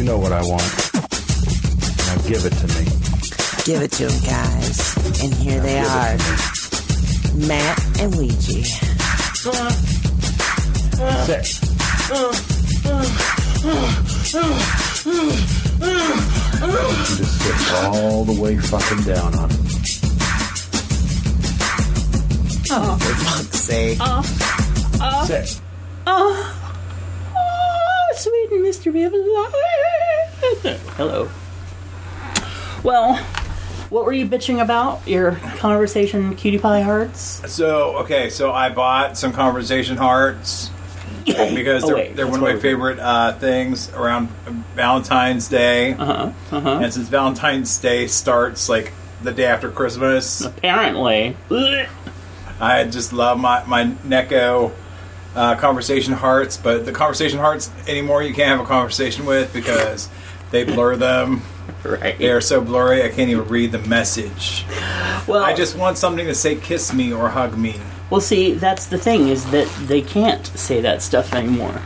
You know what I want. Now give it to me. Give it to them, guys. And here they are Matt and Ouija. Sit. You just sit all the way fucking down on it. Oh, for fuck's sake. Sit. Oh, sweet mystery of life. Hello. Well, what were you bitching about? Your conversation, cutie pie hearts? So okay, so I bought some conversation hearts because Oh, they're, wait, they're one of my favorite uh, things around Valentine's Day. Uh huh. Uh huh. And since Valentine's Day starts like the day after Christmas, Apparently. I just love my my Necco uh, conversation hearts. But the conversation hearts anymore, you can't have a conversation with because they blur them. Right. They are so blurry, I can't even read the message. Well, I just want something to say "kiss me" or "hug me." well, see, that's the thing is that they can't say that stuff anymore.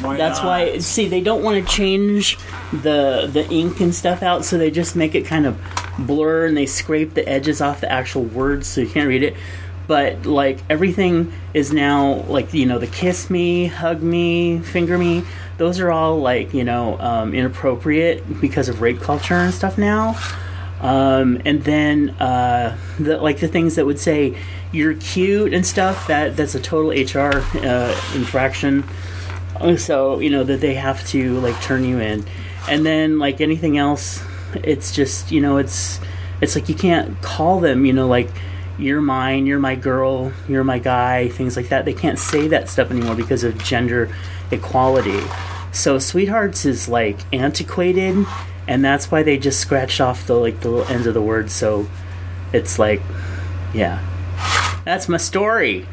Why That's not? why. See, they don't want to change the the ink and stuff out, so they just make it kind of blur and they scrape the edges off the actual words, so you can't read it. But like everything is now like you know the kiss me, hug me, finger me. Those are all like you know um, inappropriate because of rape culture and stuff now. Um, and then uh, the, like the things that would say you're cute and stuff that that's a total HR uh, infraction. So you know that they have to like turn you in, and then like anything else, it's just you know it's it's like you can't call them you know like you're mine, you're my girl, you're my guy, things like that. They can't say that stuff anymore because of gender equality. So sweethearts is like antiquated, and that's why they just scratched off the like the little ends of the word So it's like, yeah, that's my story.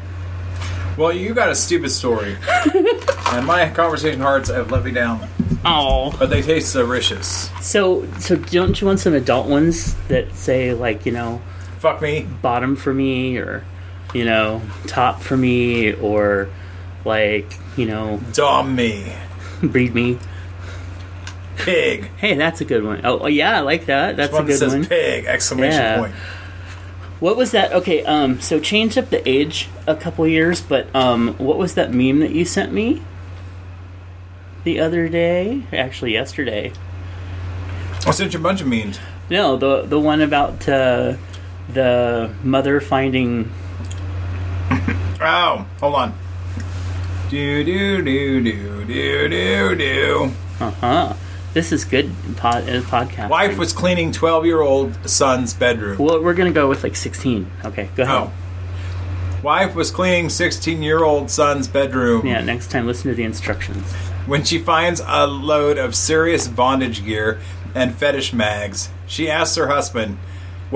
Well, you got a stupid story, and my conversation hearts have let me down. Oh. But they taste delicious. So, so don't you want some adult ones that say like you know Fuck me. bottom for me or you know top for me or like you know Dom me. breed me? Pig. Hey, that's a good one. Oh, oh, yeah, I like that. That's a One that good says one. pig! Exclamation Yeah. point. What was that? Okay, um, so changed up the age a couple years, but um, what was that meme that you sent me the other day? Actually, yesterday. I sent you a bunch of memes. No, the the one about uh, the mother finding Oh, hold on. Do do do do do do do. Uh huh. This is good pod, uh, podcast. Wife was cleaning twelve-year-old son's bedroom. Well, we're gonna go with like sixteen. Okay, go ahead. Oh. Wife was cleaning sixteen-year-old son's bedroom. Yeah, next time listen to the instructions. When she finds a load of serious bondage gear and fetish mags, she asks her husband,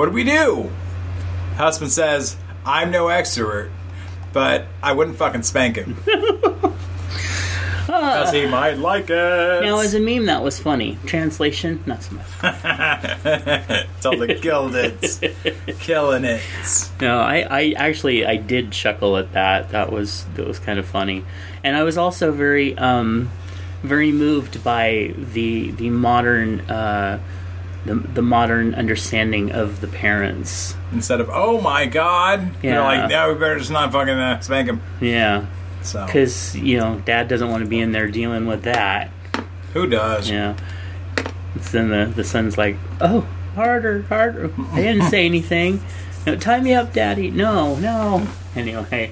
What do we do? Husband says, I'm no expert, but I wouldn't fucking spank him. Because he might like it. Now, as a meme, that was funny. Translation, not so much. Tell the Gildeds. Killing it. No, I, I actually I did chuckle at that. That was that was kind of funny, and I was also very um, very moved by the the modern uh, the the modern understanding of the parents. Instead of, oh my god. You're like, no, we better just not fucking uh, spank him. Yeah, So, because you know, dad doesn't want to be in there dealing with that. who does? Yeah. So then the the son's like, "Oh, harder, harder." I didn't say anything. No, tie me up, daddy. No, no. Anyway.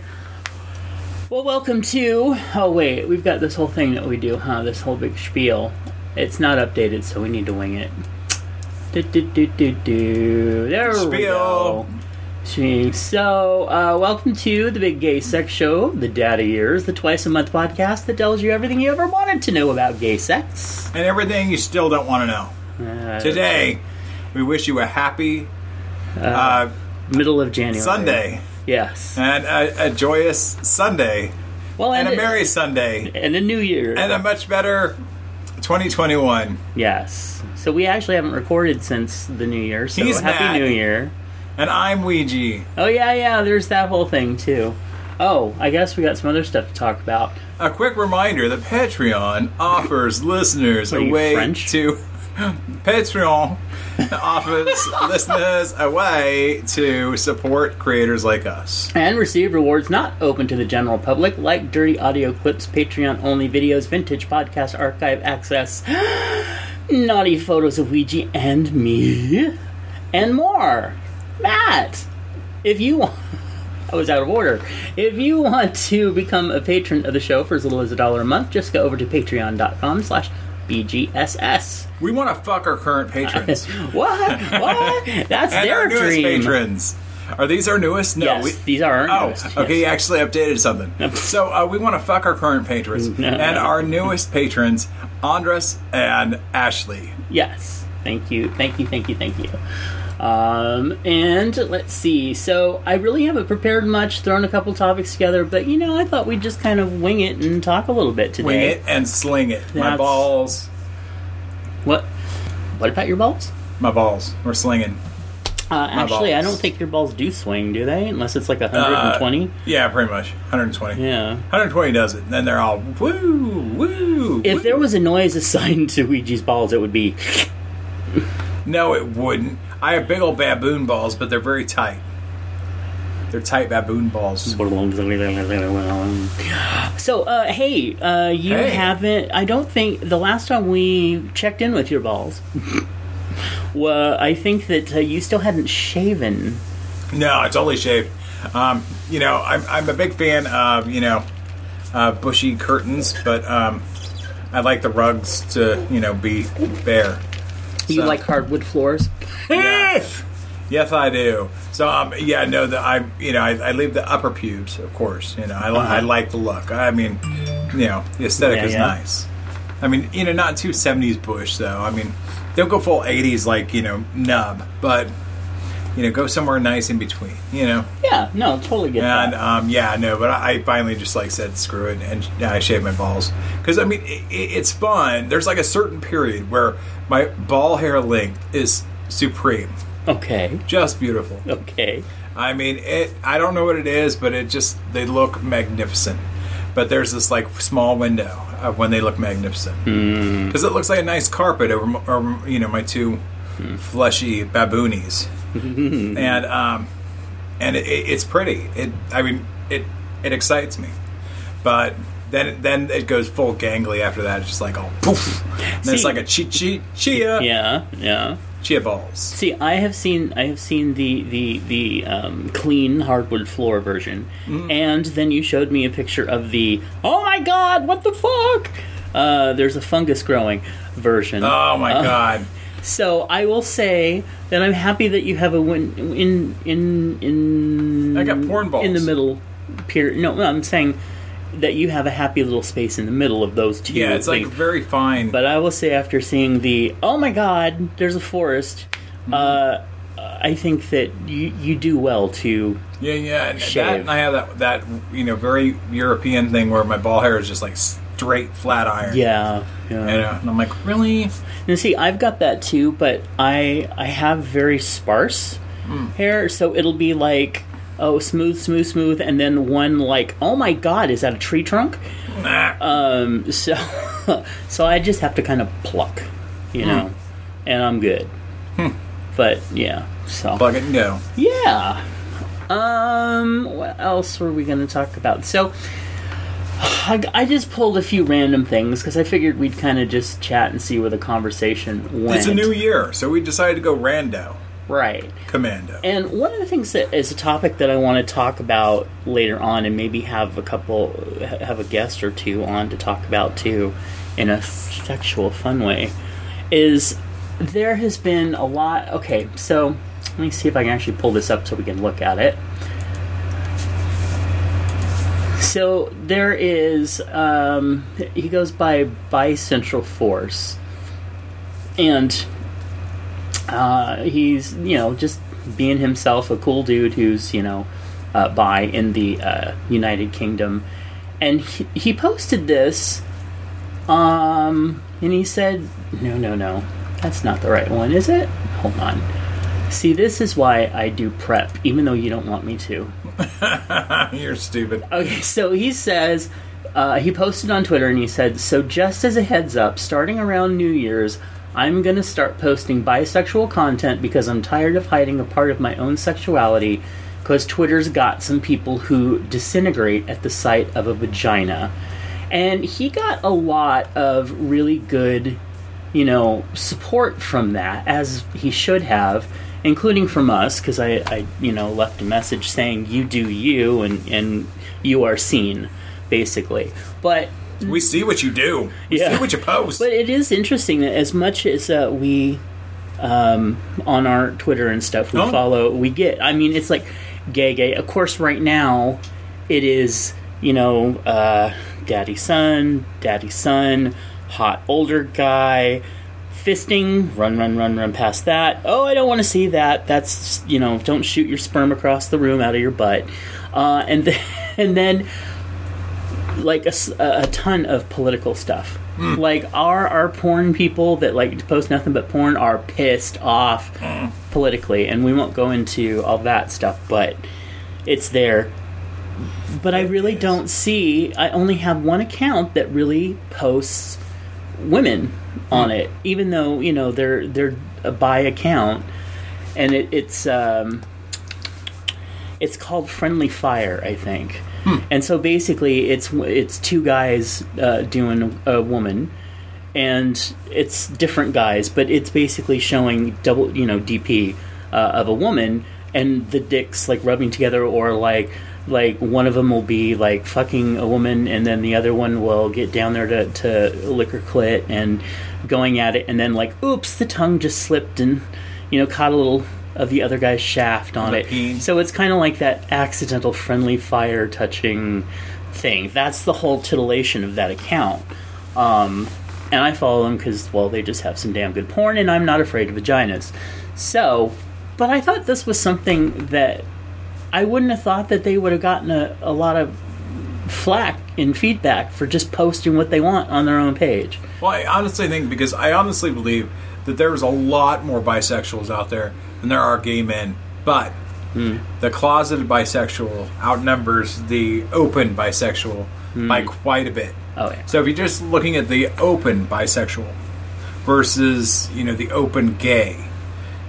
Well, welcome to. Oh wait, we've got this whole thing that we do, huh? This whole big spiel. It's not updated, so we need to wing it. Do, do, do, do, do. There we go. So, uh, welcome to the Big Gay Sex Show, the Data Years, the twice a month podcast that tells you everything you ever wanted to know about gay sex. And everything you still don't want to know. Uh, Today, we wish you a happy uh, middle of January. Sunday Yes. and a, a joyous Sunday Well, and a it- merry Sunday and a new year. and a much better 2021. yes. So we actually haven't recorded since the new year. So He's happy back. New Year. And I'm Ouija. Oh yeah, yeah. There's that whole thing too. Oh, I guess we got some other stuff to talk about. A quick reminder that Patreon offers listeners Are a you way French? to. Patreon offers listeners a way to support creators like us. and receive rewards not open to the general public, like dirty audio clips, Patreon only videos, vintage podcast archive access, naughty photos of Ouija and me, and more. Matt, if you want. I was out of order. If you want to become a patron of the show for as little as a dollar a month, just go over to patreon.com slash BGSS. We want to fuck our current patrons. What? What? That's and their our newest dream. patrons. Are these our newest? No. Yes, we, these are our Oh, newest, okay. You yes. actually updated something. so uh, we want to fuck our current patrons and our newest patrons, Andres and Ashley. Yes. Thank you. Thank you. Thank you. Thank you. Um, and let's see. So I really haven't prepared much, thrown a couple topics together, but you know, I thought we'd just kind of wing it and talk a little bit today. Wing it and sling it. My balls. What? What about your balls? My balls. We're slinging. Uh, actually, I don't think your balls do swing, do they? Unless it's like 120. Uh, yeah, pretty much. 120. yeah. 120 does it. And then they're all woo, woo. If woo. there was a noise assigned to Ouija's balls, it would be. No, it wouldn't. I have big old baboon balls, but they're very tight. They're tight baboon balls. So, uh, hey, uh, you Hey. haven't. I don't think the last time we checked in with your balls, well, I think that uh, you still hadn't shaven. No, it's only shaved. Um, you know, I'm, I'm a big fan of, you know, uh, bushy curtains, but um, I like the rugs to, you know, be bare. You So- like hardwood floors? Yes. Yes, I do. So, um, yeah, no, the, I, you know, I, I leave the upper pubes, of course. You know, I, li- I like the look. I mean, you know, the aesthetic. Yeah, is yeah. nice. I mean, you know, not too 70s bush, though. I mean, don't go full 80s, like, you know, nub, but, you know, go somewhere nice in between, you know? Yeah, no, totally get And that. um, yeah, no, but I I finally just like said screw it, and I shaved my balls because I mean it, it's fun. There's like a certain period where my ball hair length is supreme, Okay, just beautiful. okay. I mean it. I don't know what it is, but it just they look magnificent. But there's this like small window of when they look magnificent. Because it looks like a nice carpet over, over you know my two fleshy baboonies, and um, and it, it, it's pretty. It I mean it it excites me, but then then it goes full gangly after that. It's just like oh poof, and then it's like a cheat chi chia Yeah, yeah. Chia balls. See, I have seen I have seen the the the um, clean hardwood floor version, Mm. and then you showed me a picture of the oh my god, what the fuck? Uh, there's a fungus growing version. Oh my Uh, god. So I will say that I'm happy that you have a win in in in. I got porn balls. in the middle. Period. No, no, I'm saying that you have a happy little space in the middle of those two. Yeah, it's like very fine. But I will say, after seeing the oh my god, there's a forest. Mm-hmm. Uh, I think that you you do well to Yeah, yeah. And Shave. that and I have that that you know very European thing where my ball hair is just like straight flat iron. yeah. yeah. You know, and I'm like, really? And see, I've got that too, but I I have very sparse Hmm. hair, so it'll be like oh smooth, smooth, smooth, and then one like oh my god, is that a tree trunk? Um, so so I just have to kind of pluck, you Hmm. know, and I'm good. But yeah, so Plug it and go. Yeah. Um, what else were we going to talk about? So, I, I just pulled a few random things because I figured we'd kind of just chat and see where the conversation went. It's a new year, so we decided to go rando, right. commando. And one of the things that is a topic that I want to talk about later on, and maybe have a couple, have a guest or two on to talk about too, in a sexual fun way, is there has been a lot. Okay, so Let me see if I can actually pull this up so we can look at it. So there is, um, he goes by Bicentral Force, and uh, he's you know just being himself, a cool dude who's you know uh, by in the uh, United Kingdom, and he, he posted this, um, and he said, "No, no, no, that's not the right one, is it? Hold on." See, this is why I do prep, even though you don't want me to. You're stupid. Okay, so he says, uh, he posted on Twitter and he said, So just as a heads up, starting around New Year's, I'm gonna start posting bisexual content because I'm tired of hiding a part of my own sexuality because Twitter's got some people who disintegrate at the sight of a vagina. And he got a lot of really good, you know, support from that, as he should have including from us, because I, I, you know, left a message saying you do you and and you are seen, basically. But We see what you do. We Yeah. see what you post. but it is interesting that as much as uh, we um, on our Twitter and stuff we Oh. follow, we get. I mean, it's like gay, gay. Of course, right now it is you know, uh, daddy son, daddy son, hot older guy. Fisting, run, run, run, run past that. Oh, I don't want to see that. That's you know, don't shoot your sperm across the room out of your butt. Uh, and then, and then like a ton of political stuff. Hmm. Like our our porn people that like to post nothing but porn are pissed off hmm. politically, and we won't go into all that stuff, but it's there. But I really don't see. I only have one account that really posts women on hmm. it, even though you know they're they're a by account, and it, it's um, it's called Friendly Fire, I think. And so basically, it's it's two guys uh, doing a woman, and it's different guys, but it's basically showing double, you know, DP uh, of a woman, and the dicks like rubbing together, or like like one of them will be like fucking a woman, and then the other one will get down there to to lick her clit and going at it, and then like oops, the tongue just slipped and you know caught a little of the other guy's shaft on The it. peen. So it's kind of like that accidental friendly fire touching thing. That's the whole titillation of that account. Um, and I follow them because, well, they just have some damn good porn, and I'm not afraid of vaginas. So, but I thought this was something that I wouldn't have thought that they would have gotten a, a lot of flack in feedback for just posting what they want on their own page. Well, I honestly think because I honestly believe that there's a lot more bisexuals out there than there are gay men, but hmm. the closeted bisexual outnumbers the open bisexual hmm. by quite a bit. Oh, yeah. So if you're just looking at the open bisexual versus you know the open gay,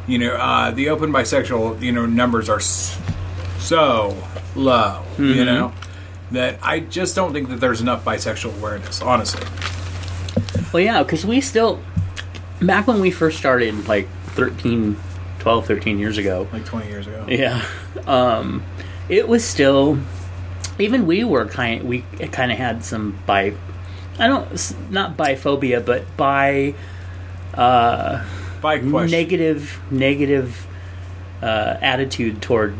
you know uh, the open bisexual you know numbers are so low, you mm-hmm. know that I just don't think that there's enough bisexual awareness. Honestly. Well, yeah, because we still, back when we first started, like 13, 12, 13 years ago, like 20 years ago. Yeah. Um, it was still even we were kind we kind of had some bi I don't not biphobia but bi By question. negative negative uh, attitude toward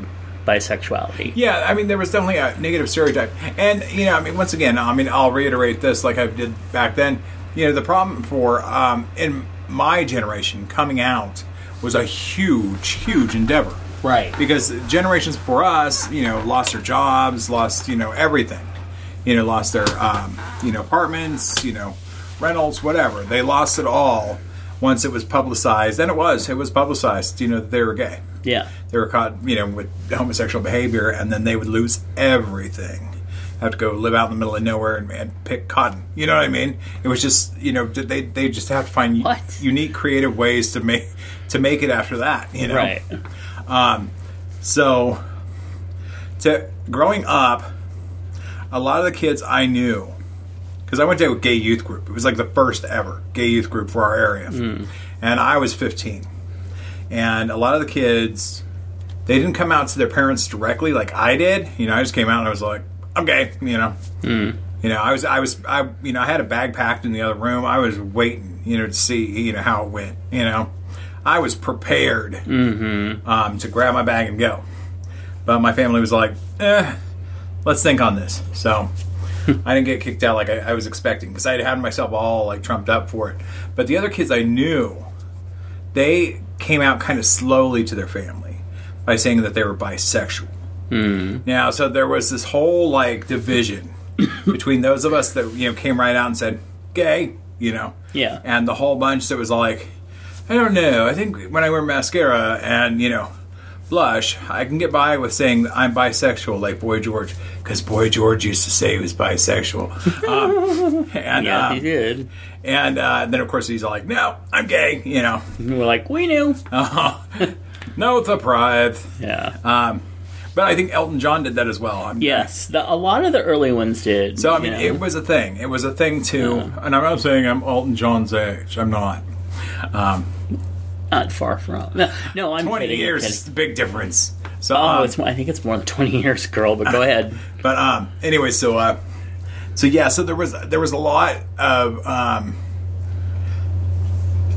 bisexuality. yeah, I mean, there was definitely a negative stereotype. And, you know, I mean, once again, I mean, I'll reiterate this like I did back then. You know, the problem for, um, in my generation, coming out was a huge, huge endeavor. Right. Because generations before us, you know, lost their jobs, lost, you know, everything. You know, lost their, um, you know, apartments, you know, rentals, whatever. They lost it all once it was publicized. And it was, it was publicized, you know, that they were gay Yeah. they were caught, you know, with homosexual behavior, and then they would lose everything. Have to go live out in the middle of nowhere and, and pick cotton. You know what I mean? It was just, you know, they they just have to find What? unique, creative ways to make to make it after that. You know, Right. Um, so, to growing up, a lot of the kids I knew, because I went to a gay youth group. It was like the first ever gay youth group for our area, hmm. and I was 15. And a lot of the kids, they didn't come out to their parents directly like I did. You know, I just came out and I was like, "I'm gay," you know. You know, I was, I was, I, you know, I had a bag packed in the other room. I was waiting, you know, to see, you know, how it went. You know, I was prepared um, to grab my bag and go. But my family was like, eh, let's think on this. So I didn't get kicked out like I, I was expecting because I had had myself all like trumped up for it. But the other kids I knew, they came out kind of slowly to their family by saying that they were bisexual. Now, so there was this whole like division between those of us that you know came right out and said gay, you know, Yeah. and the whole bunch that was like, I don't know. I think when I wear mascara and you know blush, I can get by with saying I'm bisexual, like Boy George, because Boy George used to say he was bisexual. Um, and Yeah, uh, he did. and uh, then of course he's all like, no, I'm gay, you know. And we're like, we knew. no surprise. Yeah. Um, but I think Elton John did that as well. I'm, yes, the, a lot of the early ones did. So I mean, know. it was a thing. It was a thing too. And I'm not saying I'm Elton John's age. I'm not. not far from. No, no I'm Twenty kidding, years is a big difference. So, Oh, um, it's. I think it's more than twenty years, girl. But go ahead. but um, anyway, so uh, so yeah, so there was there was a lot of um,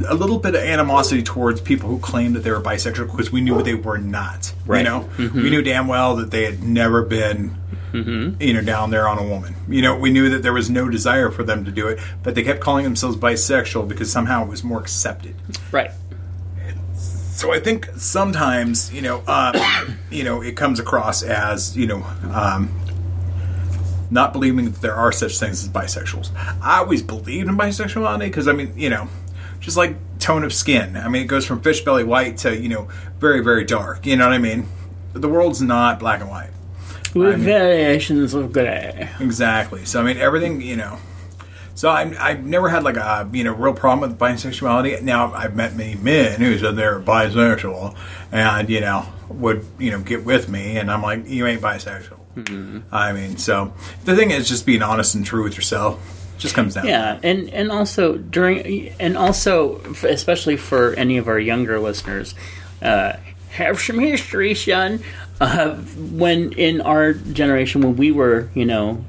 a little bit of animosity towards people who claimed that they were bisexual because we knew they were not. Right. You know, we knew damn well that they had never been. You know, down there on a woman. You know, we knew that there was no desire for them to do it, but they kept calling themselves bisexual because somehow it was more accepted. Right. So I think sometimes, you know, um, you know, it comes across as you know, um, not believing that there are such things as bisexuals. I always believed in bisexuality because I mean, you know, just like tone of skin. I mean, it goes from fish belly white to you know, very very dark. You know what I mean? The world's not black and white. With variations of gray. Exactly. So I mean, everything you know. So I, I've never had like a you know real problem with bisexuality. Now I've met many men who said they're bisexual, and you know would you know get with me, and I'm like, you ain't bisexual. Mm-hmm. I mean, so the thing is just being honest and true with yourself. Just comes down. Yeah, and and also during and also especially for any of our younger listeners, uh, have some history, son. Uh, when in our generation, when we were, you know,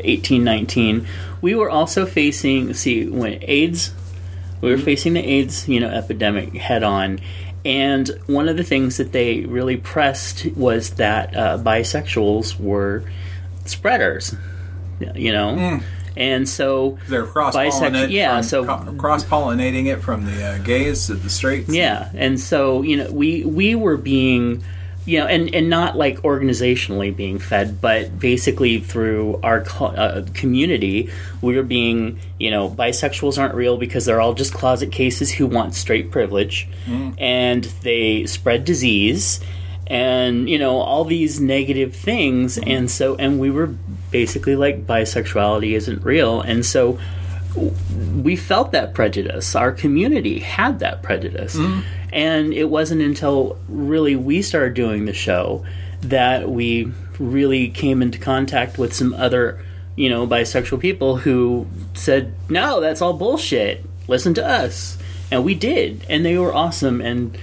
18, 19, we were also facing. See, when AIDS, we were facing the AIDS, you know, epidemic head on. And one of the things that they really pressed was that uh, bisexuals were spreaders, you know, and so They're cross Bisexual- pollinating. yeah, so- cross pollinating it from the uh, gays to the straights. Yeah, and so you know, we we were being, you know, and and not like organizationally being fed, but basically through our co- uh, community, we were being, you know, bisexuals aren't real because they're all just closet cases who want straight privilege, and they spread disease, and you know all these negative things, and so and we were basically like bisexuality isn't real, and so we felt that prejudice. Our community had that prejudice. Mm-hmm. And it wasn't until really we started doing the show that we really came into contact with some other, you know, bisexual people who said, no, that's all bullshit. Listen to us. And we did. And they were awesome. And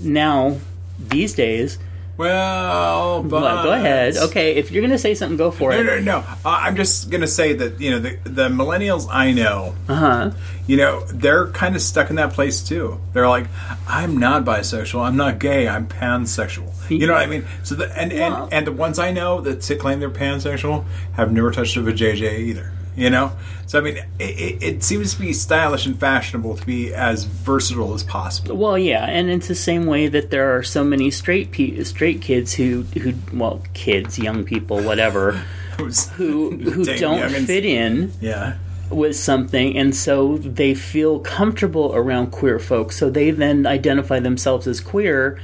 now, these days, Well, but what, go ahead. Okay, if you're going to say something, go for No, it. no, no. Uh, I'm just gonna say that you know the the millennials I know, Uh huh. you know, they're kind of stuck in that place too. They're like, I'm not bisexual, I'm not gay, I'm pansexual. You know what I mean? So the and Well- and, and the ones I know that claim they're pansexual have never touched a vajayjay either. You know, so I mean, it, it, seems to be stylish and fashionable to be as versatile as possible. Well, yeah, and it's the same way that there are so many straight pe- straight kids who who well, kids, young people, whatever, who who don't youngins. fit in Yeah. with something, and so they feel comfortable around queer folks, so they then identify themselves as queer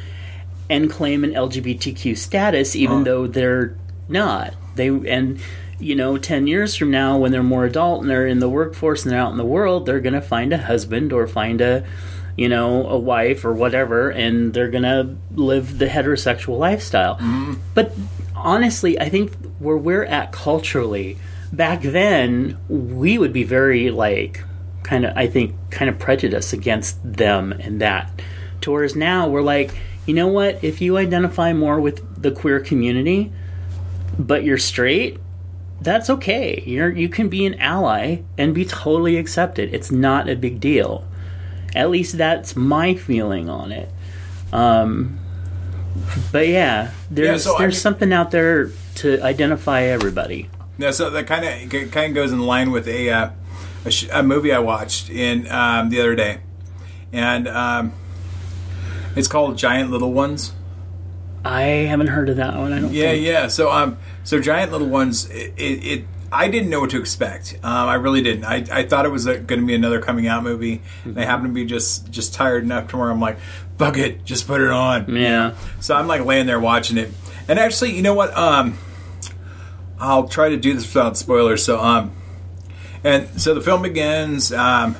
and claim an LGBTQ status, even though they're not. They and you know, ten years from now, when they're more adult and they're in the workforce and they're out in the world, they're going to find a husband or find a you know a wife or whatever, and they're going to live the heterosexual lifestyle. Mm-hmm. But honestly, I think where we're at culturally, back then we would be very like kind of I think kind of prejudiced against them and that. To whereas now we're like, you know what? If you identify more with the queer community, but you're straight, that's okay. You're you can be an ally and be totally accepted. It's not a big deal. At least that's my feeling on it. Um, but yeah, there's so I there's mean- something out there to identify everybody. No, so that kind of kind of goes in line with a uh, a, sh- a movie I watched in um, the other day, and um, it's called Giant Little Ones. I haven't heard of that one. I don't. Yeah, think. yeah. So um, so Giant Little Ones. It, it, it I didn't know what to expect. Um, I really didn't. I, I thought it was going to be another coming out movie. And I happened to be just just tired enough to where I'm like, fuck it, just put it on. Yeah. So I'm like laying there watching it, and actually, you know what? Um, I'll try to do this without spoilers. So um, and so the film begins. Um,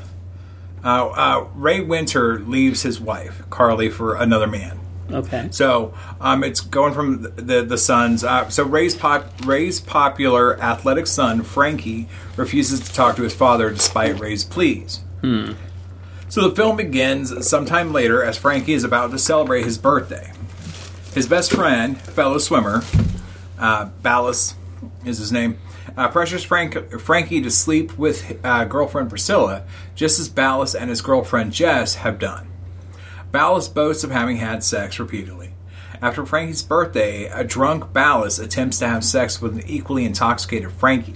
uh, uh, Ray Winter leaves his wife Carly for another man. Okay. So um, it's going from the the, the sons. Uh, so Ray's pop, Ray's popular athletic son Frankie refuses to talk to his father despite Ray's pleas. So the film begins sometime later as Frankie is about to celebrate his birthday. His best friend, fellow swimmer, uh, Ballas is his name, uh, pressures Frank, Frankie to sleep with uh, girlfriend Priscilla, just as Ballas and his girlfriend Jess have done. Ballas boasts of having had sex repeatedly. After Frankie's birthday, a drunk Ballas attempts to have sex with an equally intoxicated Frankie.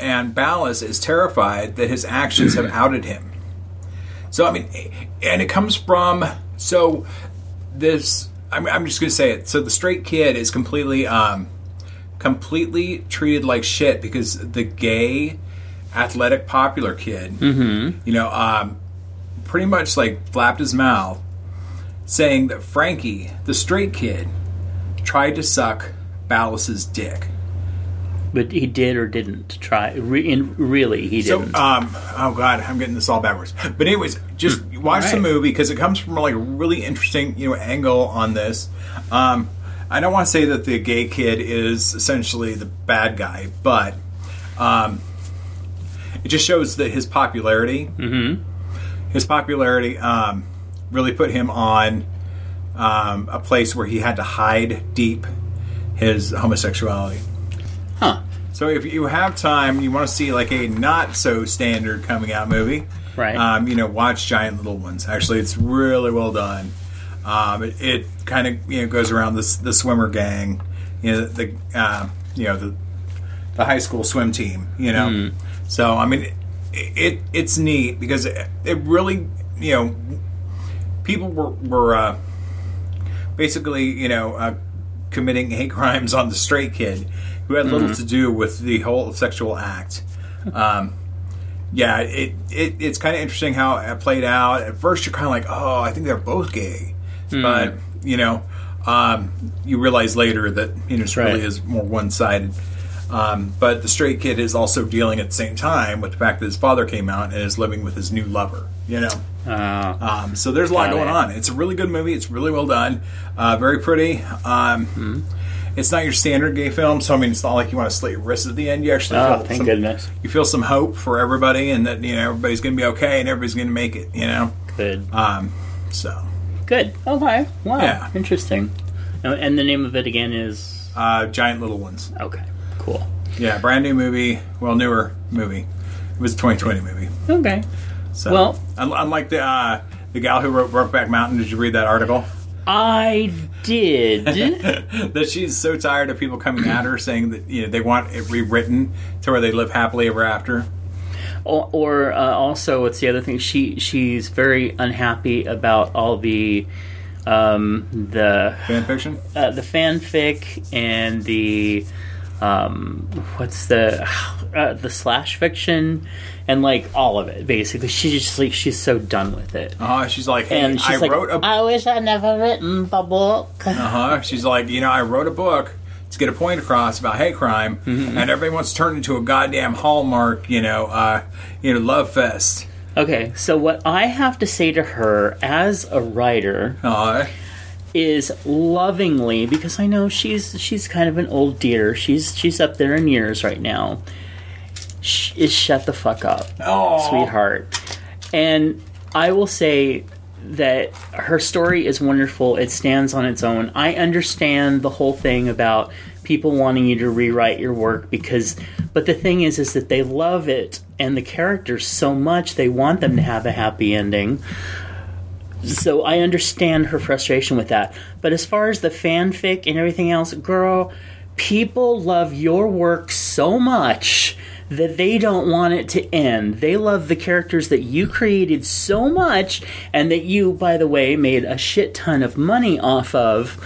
And Ballas is terrified that his actions have outed him. So, I mean, and it comes from, so this, I'm, I'm just going to say it. So the straight kid is completely, um, completely treated like shit because the gay, athletic, popular kid, you know, um, pretty much like flapped his mouth saying that Frankie, the straight kid, tried to suck Ballas's dick. But he did or didn't try. Re- in, really, he didn't. um, oh god, I'm getting this all backwards. But anyways, just watch the movie because it comes from like a really interesting, you know, angle on this. Um, I don't want to say that the gay kid is essentially the bad guy, but um, it just shows that his popularity, mm-hmm. His popularity, um, really put him on um, a place where he had to hide deep his homosexuality. huh. So if you have time, you want to see like a not so standard coming out movie, Right. Um, you know, watch Giant Little Ones. Actually, it's really well done. Um, it it kind of you know goes around this the swimmer gang, you know the uh, you know the the high school swim team. You know, so I mean, it, it it's neat because it, it really you know people were were uh, basically you know uh, committing hate crimes on the straight kid who had little to do with the whole sexual act. Um, yeah, it, it it's kind of interesting how it played out. At first, you're kind of like, oh, I think they're both gay, but you know, um, you realize later that you know it really is more one sided. Um, but the straight kid is also dealing at the same time with the fact that his father came out and is living with his new lover. You know, Uh, um, so there's a lot going it. on. It's a really good movie. It's really well done. Uh, very pretty. Um, Hmm. It's not your standard gay film, so I mean, it's not like you want to slit your wrists at the end. You actually oh, feel thank some, goodness. you feel some hope for everybody, and that you know everybody's going to be okay, and everybody's going to make it. You know, Good. um, so Good. Okay. Wow. Yeah. Interesting. And- And the name of it again is uh, giant little ones. okay. Cool. Yeah, brand new movie. Well, newer movie. It was a 2020 movie. Okay. So, Well- un- unlike the uh, the gal who wrote Brokeback Mountain, did you read that article? I did. that she's so tired of people coming at her saying that you know they want it rewritten to where they live happily ever after. or or uh, also, what's the other thing? She she's very unhappy about all the um, the Fan fiction. uh, the fanfic and the um, what's the uh, the slash fiction and like all of it. Basically, she's just like she's so done with it. Uh huh. She's like, hey, And she's I like, wrote a. I wish I'd never written the book. Uh huh. She's like, you know, I wrote a book to get a point across about hate crime, Mm-hmm. and everybody wants to turn into a goddamn hallmark, you know, uh, you know, love fest. Okay, so what I have to say to her as a writer Uh, is lovingly because I know she's she's kind of an old dear. She's she's up there in years right now. Sh- is shut the fuck up, oh, sweetheart. And I will say that her story is wonderful. It stands on its own. I understand the whole thing about people wanting you to rewrite your work because but the thing is is that they love it and the characters so much they want them to have a happy ending so I understand her frustration with that. But as far as the fanfic and everything else, girl, people love your work so much that they don't want it to end. They love the characters that you created so much and that you, by the way, made a shit ton of money off of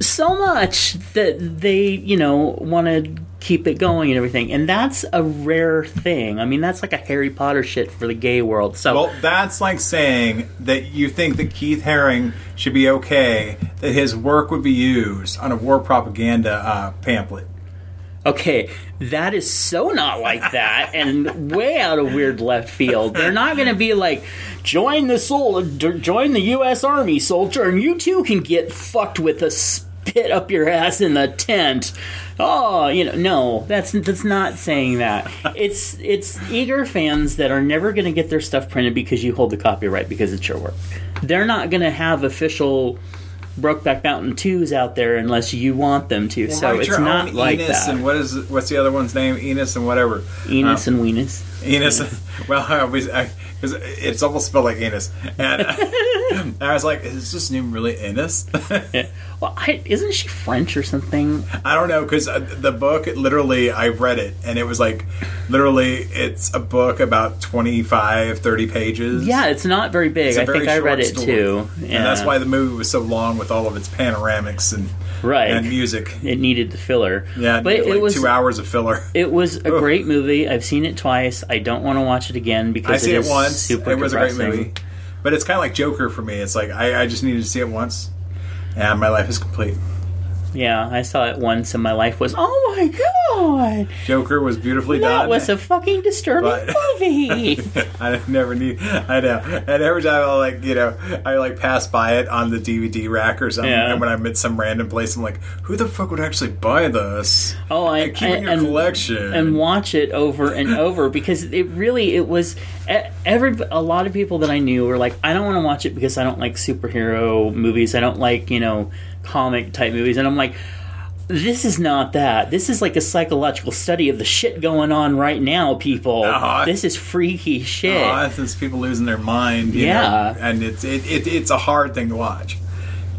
so much that they, you know, want to keep it going and everything. And that's a rare thing. I mean, that's like a Harry Potter shit for the gay world. So Well, that's like saying that you think that Keith Haring should be okay, that his work would be used on a war propaganda uh, pamphlet. Okay, that is so not like that and way out of weird left field. They're not going to be like, join the soul, join the U.S. Army, soldier, and you too can get fucked with a spit up your ass in the tent. Oh, you know, no, that's that's not saying that. It's it's eager fans that are never going to get their stuff printed because you hold the copyright because it's your work. They're not going to have official. Brokeback Mountain 2s out there unless you want them to. so it's not like Enos that. And what is what's the other one's name? Enos and whatever. Enos Um, and Weenus. Enos. Well, I always because it's almost spelled like Enos, and, and I was like, "Is this name really Enos?" Yeah. Well, I, isn't she French or something? I don't know because the book literally I read it and it was like literally it's a book about 25 30 pages Yeah, it's not very big. A I think very I read it story. too. and that's why the movie was so long with all of its panoramics and right. and music. It needed the filler. yeah but like it was two hours of filler. It was a Ugh. great movie. I've seen it twice. I don't want to watch it again because I see it it once. super it was a great movie. But it's kind of like Joker for me. It's like I, I just needed to see it once. And my life is complete Yeah, I saw it once, and my life was oh my god, Joker was beautifully that done That was a fucking disturbing movie. I never need. I know. And every time I like, you know, I like pass by it on the DVD rack or something, Yeah. and when I'm at some random place, I'm like, who the fuck would actually buy this? Oh, I, And keep it in your and- collection. and watch it over and over because it really it was every a lot of people that I knew were like I don't want to watch it because I don't like superhero movies I don't like you know comic type movies and I'm like this is not that this is like a psychological study of the shit going on right now people Uh-huh. this is freaky shit Oh, that's just people losing their mind. You Yeah. know? and it's it, it, it's a hard thing to watch.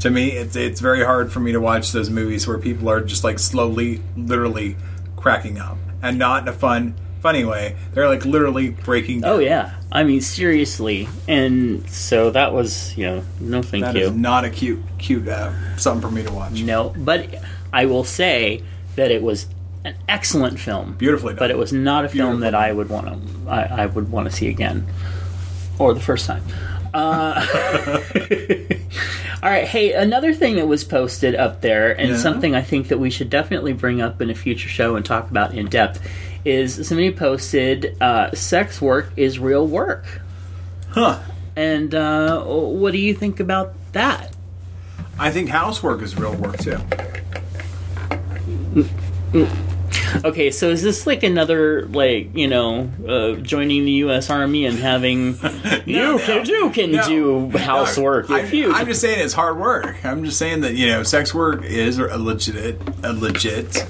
To me, it's it's very hard for me to watch those movies where people are just like slowly, literally cracking up, and not in a fun, funny way. They're like literally breaking. Down. oh yeah I mean seriously and so that was you know no thank That you is not a cute, cute uh, something for me to watch. No, but I will say that it was an excellent film. Beautifully done. But it was not a film that I would want to I, I would want to see again, or the first time. Uh, all right. Hey, another thing that was posted up there, and Yeah. something I think that we should definitely bring up in a future show and talk about in depth, is somebody posted uh, "Sex work is real work," Huh. and uh, what do you think about that? I think housework is real work too. Okay, so is this like another like you know uh, joining the U.S. Army and having you no. can you can No. do housework No, if you I'm just saying it's hard work. I'm just saying that you know, sex work is a legit, a legit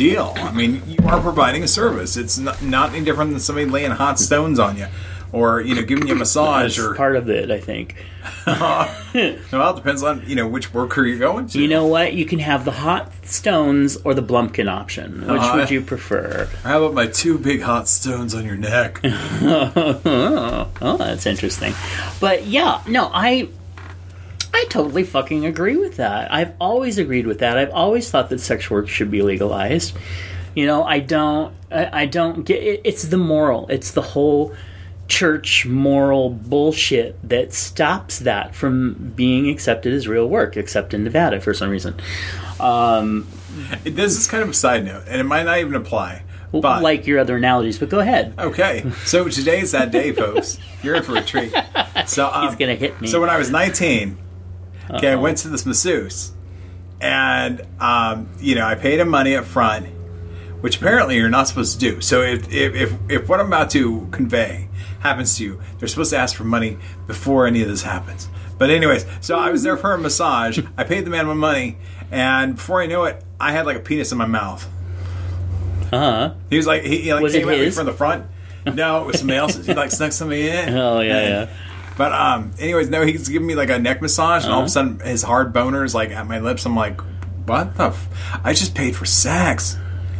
deal. I mean, you are providing a service. It's not, not any different than somebody laying hot stones on you, or you know, giving you a massage, that's or part of it. I think well, it depends on you know which worker you're going to. you know what you can have the hot stones or the Blumpkin option. Which Uh, would you prefer? How about my two big hot stones on your neck? oh, that's interesting. But yeah, no, I I totally fucking agree with that. I've always agreed with that. I've always thought that sex work should be legalized. You know, I don't I, I don't get it, it's the moral. It's the whole church moral bullshit that stops that from being accepted as real work, except in Nevada for some reason. Um, this is kind of a side note, and it might not even apply. But like your other analogies, but go ahead. Okay, so today's that day, folks. You're in for a treat. So um, He's gonna hit me. So when I was 19, okay, I went to this masseuse, and um, you know I paid him money up front, which apparently you're not supposed to do. So if if if, if what I'm about to convey happens to you, they're supposed to ask for money before any of this happens. But anyways, so I was there for a massage. I paid the man my money, And before I knew it, I had like a penis in my mouth. Uh huh. He was like, he, he like Was came at me from the front. No, it was somebody else's. He like snuck somebody in. Oh yeah, yeah. But um, anyways, no, he's giving me like a neck massage, and all of a Uh-huh. sudden his hard boner is like at my lips. I'm like, what the? F- I just paid for sex.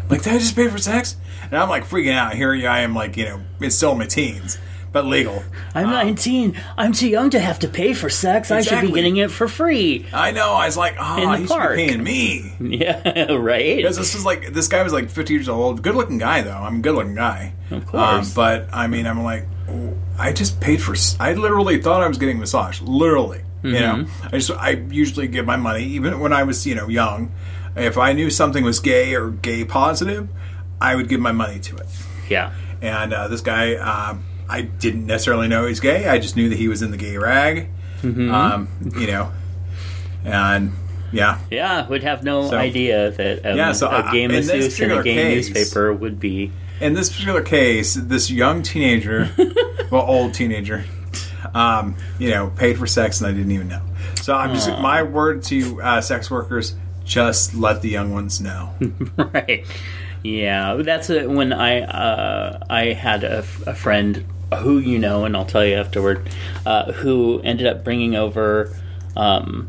Like, did I just pay for sex? And I'm like freaking out. Here I am, like you know, it's still in my teens, but legal. I'm 19. I'm too young to have to pay for sex. I should Exactly. be getting it for free. I know. I was like, oh, In the he should park. be paying me. Yeah, right. Because this was like this guy was like 50 years old, good looking guy though. I'm a good looking guy. Of course. Um, but I mean, I'm like, I just paid for. I literally thought I was getting a massage. Literally, you know. Mm-hmm. I just I usually give my money, even when I was you know young. If I knew something was gay or gay positive, I would give my money to it. Yeah. And uh, this guy, um, I didn't necessarily know he's gay. I just knew that he was in the gay rag. Mm-hmm. Um, you know, and yeah, Yeah, would have no So- idea that um, Yeah, so a gay masseuse in a gay case- newspaper would be. In this particular case, this young teenager, well, old teenager, um, you know, paid for sex and I didn't even know. So I'm just my word to uh, sex workers: just let the young ones know. right. Yeah, that's a, when I uh, I had a, a friend who you know, and I'll tell you afterward, uh, who ended up bringing over, um,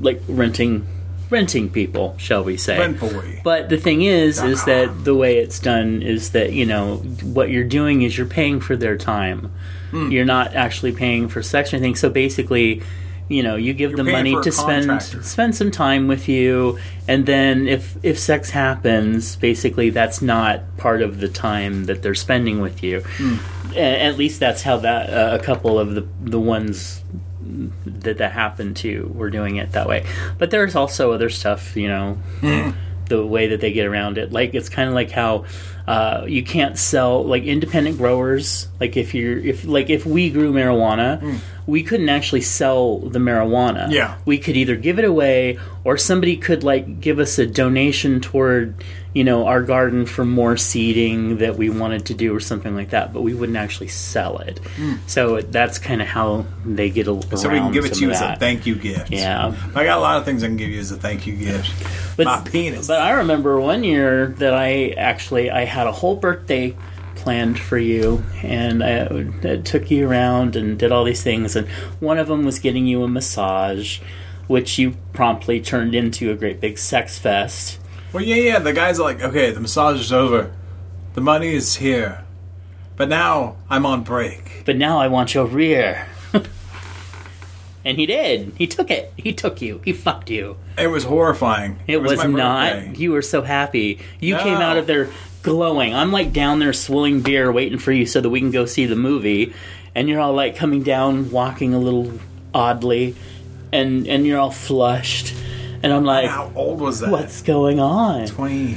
like renting renting people, shall we say? Rent boy. But the thing is, is that the way it's done is that you know what you're doing is you're paying for their time. Hmm. You're not actually paying for sex or anything. So basically, you know, you give them money to spend contractor. spend some time with you, and then if if sex happens, basically that's not part of the time that they're spending with you. A- At least that's how that uh, a couple of the the ones that that happened to were doing it that way. But there's also other stuff, you know, the way that they get around it. Like it's kind of like how uh, you can't sell like independent growers. Like if you're if like if we grew marijuana, we couldn't actually sell the marijuana. Yeah. we could either give it away or somebody could like give us a donation toward you know our garden for more seeding that we wanted to do or something like that. But we wouldn't actually sell it. Hmm. So that's kind of how they get a, So we can give it to you as a thank you gift. Yeah. I got a lot of things I can give you as a thank you gift. But, My penis. But I remember one year that I actually I had a whole birthday planned for you, and I, I took you around and did all these things, and one of them was getting you a massage, which you promptly turned into a great big sex fest. Well, yeah, yeah. The guys are like, okay, the massage is over. The money is here. But now I'm on break. But now I want your rear. and he did. He took it. He took you. He fucked you. It was horrifying. It, was, my not. birthday. You were so happy. You No. came out of there glowing. I'm like down there swilling beer, waiting for you so that we can go see the movie. And you're all like coming down, walking a little oddly, and and you're all flushed. And I'm like, How old was that? what's going on? Twenty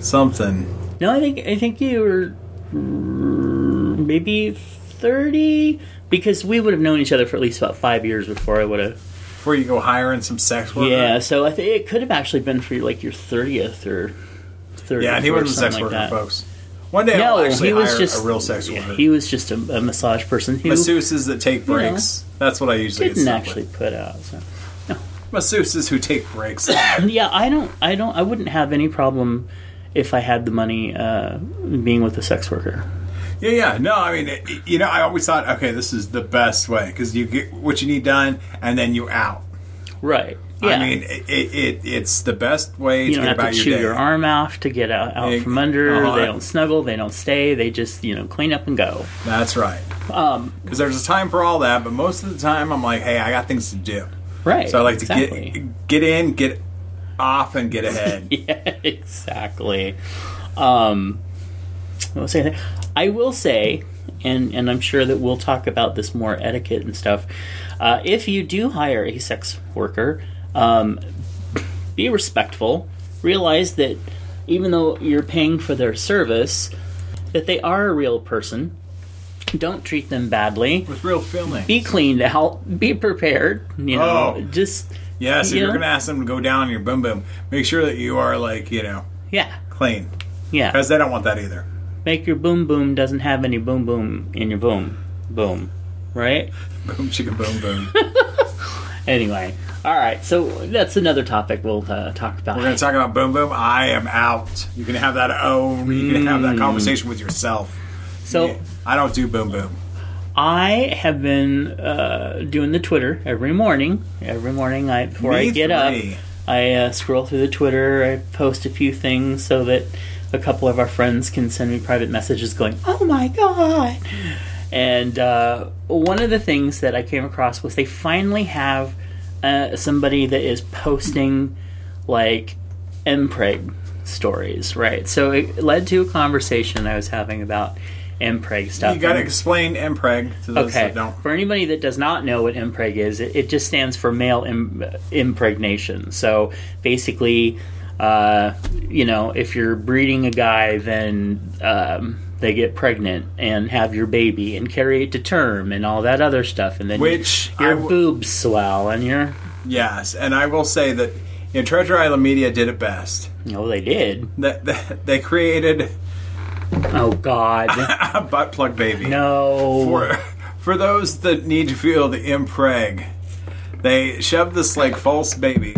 something. No, I think I think you were maybe thirty because we would have known each other for at least about five years before I would have. Before you go hiring some sex worker. Yeah, so I think it could have actually been for like your thirtieth or thirtieth. Yeah, and he wasn't a sex worker, that. folks. One day No, I'll actually he was hire just a real sex worker. yeah, he was just a, a massage person who Masseuses that take breaks. That's what I usually didn't actually put out. So. Masseuses who take breaks. Yeah, I don't, I don't, I wouldn't have any problem if I had the money uh, being with a sex worker. Yeah, yeah. No, I mean, it, you know, I always thought, okay, this is the best way because you get what you need done, and then you out. Right. Yeah. I mean, it, it, it it's the best way you to don't get have about to your chew day. your arm off to get out, out Egg- from under. uh-huh. They don't snuggle. They don't stay. They just you know clean up and go. That's right. Um, Because there's a time for all that, but most of the time, I'm like, hey, I got things to do. Right. So I like exactly. to get get in, get off, and get ahead. yeah, exactly. Um, what was I? I will say, and and I'm sure that we'll talk about this more etiquette and stuff. Uh, if you do hire a sex worker, um, be respectful. Realize that even though you're paying for their service, that they are a real person. Don't treat them badly. With real feeling. Be cleaned out. Be prepared. You know, Oh. just Yeah, so you you're going to ask them to go down on your boom boom, make sure that you are like you know yeah, clean yeah. because they don't want that either. make your boom boom doesn't have any boom boom in your boom boom right Boom chicka boom boom. anyway All right, so that's another topic we'll uh, talk about. We're going to talk about Boom Boom. I am out. You can have that own. You can have that conversation with yourself. So Yeah, I don't do Boom Boom. I have been uh, doing the Twitter every morning. Every morning, I before I get three. up, I uh, scroll through the Twitter. I post a few things so that a couple of our friends can send me private messages going, "Oh my god!" And uh, one of the things that I came across was they finally have uh, somebody that is posting like mpreg stories, right? So it led to a conversation I was having about mpreg stuff. You got to explain MPreg to those Okay. that don't. For anybody that does not know what impreg is, it, it just stands for male Im- impregnation. So basically, uh, you know, if you're breeding a guy, then um, they get pregnant and have your baby and carry it to term and all that other stuff, and then Which your I w- boobs swell and your Yes, and I will say that you know, Treasure Island Media did it best. oh, they did. That that- they created Oh God, butt plug baby. no. For for those that need to feel the impreg, they shove this like false baby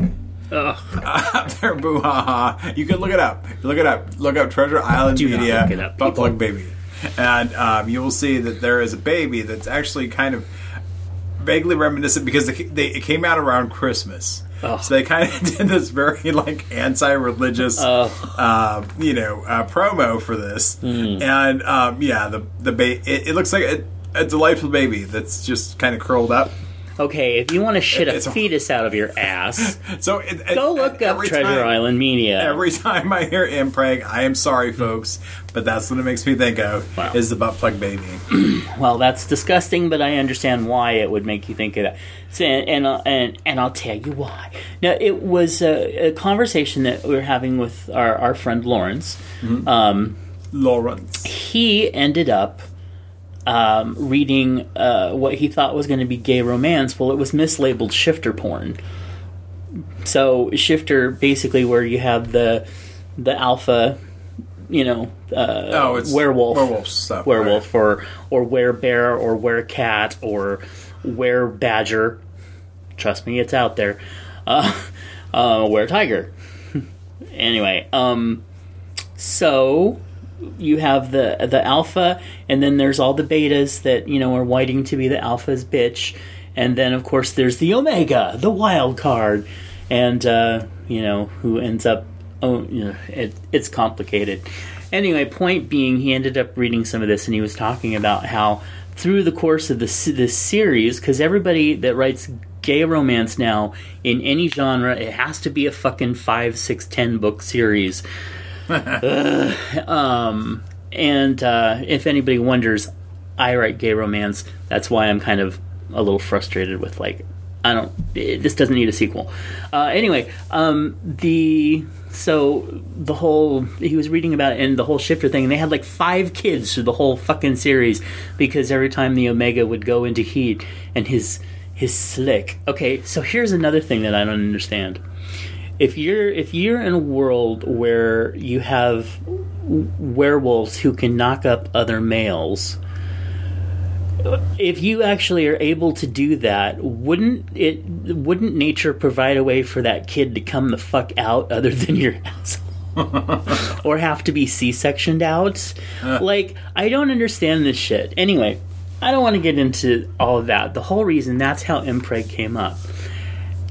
Ugh. up their boo ha ha. You can look it up. Look it up. Look up Treasure Island Do not Media look it up, butt people. plug baby, and um, you will see that there is a baby that's actually kind of vaguely reminiscent because they, they, it came out around Christmas. Ugh. So they kind of did this very like anti-religious, Ugh. uh, you know, uh, promo for this, Hmm. and um, yeah, the the ba- it, it looks like a, a delightful baby that's just kind of curled up. Okay, if you want to shit a It's fetus out of your ass, So it, it- go look up Treasure time- Island Media. Every time I hear impreg, I am sorry, folks, but that's what it makes me think of Wow. is the butt plug baby. Well, that's disgusting, but I understand why it would make you think of that. So, and and uh, and, and I'll tell you why. Now, it was a, a conversation that we were having with our, our friend Lawrence. Um, Lawrence. he ended up um, reading uh, what he thought was going to be gay romance. Well, it was mislabeled shifter porn. So shifter, basically, where you have the the alpha, you know, uh, Oh, it's werewolf, werewolf stuff, werewolf, or or werebear, or werecat, or werebadger. Trust me, it's out there. Uh, uh, weretiger. anyway, um, so you have the the alpha, and then there's all the betas that you know are waiting to be the alpha's bitch, and then of course there's the omega, the wild card, and uh, you know who ends up. Oh, you know, it, it's complicated. Anyway, point being, he ended up reading some of this, and he was talking about how through the course of this this series, because everybody that writes gay romance now in any genre, it has to be a fucking five, six, ten book series. Um, and uh, if anybody wonders, I write gay romance. That's why I'm kind of a little frustrated with like, I don't. It, this doesn't need a sequel. Uh, anyway, um, the so the whole he was reading about it and the whole shifter thing, and they had like five kids through the whole fucking series because every time the Omega would go into heat and his his slick. Okay, so here's another thing that I don't understand if you're if you're in a world where you have werewolves who can knock up other males if you actually are able to do that wouldn't it wouldn't nature provide a way for that kid to come the fuck out other than your asshole? Or have to be c-sectioned out? Uh. Like i don't understand this shit. Anyway i don't want to get into all of that. The whole reason that's how impreg came up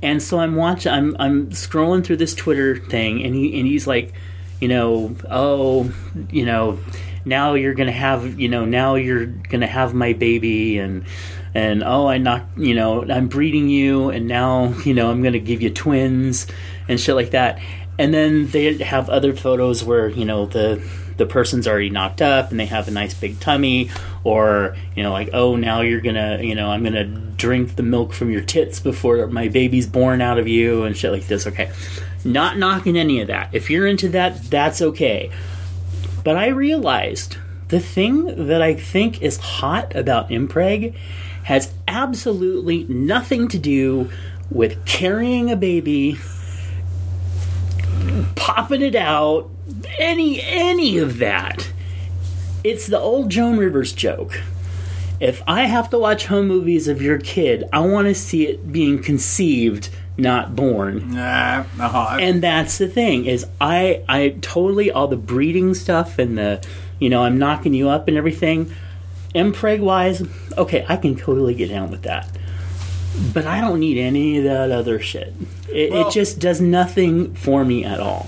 and so I'm watching. I'm I'm scrolling through this Twitter thing, and he and he's like, you know, oh, you know, now you're gonna have, you know, now you're gonna have my baby, and and oh, I knocked, you know, I'm breeding you, and now you know I'm gonna give you twins, and shit like that. And then they have other photos where you know the the person's already knocked up and they have a nice big tummy or you know like oh now you're gonna you know i'm gonna drink the milk from your tits before my baby's born out of you and shit like this. Okay. Not knocking any of that. If you're into that that's okay. But i realized the thing that i think is hot about impreg has absolutely nothing to do with carrying a baby popping it out any any of that it's the old joan rivers joke if i have to watch home movies of your kid i want to see it being conceived not born. Nah, uh-huh. And that's the thing is I I totally all the breeding stuff and the you know I'm knocking you up and everything. Impreg wise, okay, I can totally get down with that. But I don't need any of that other shit. It, Well- it just does nothing for me at all.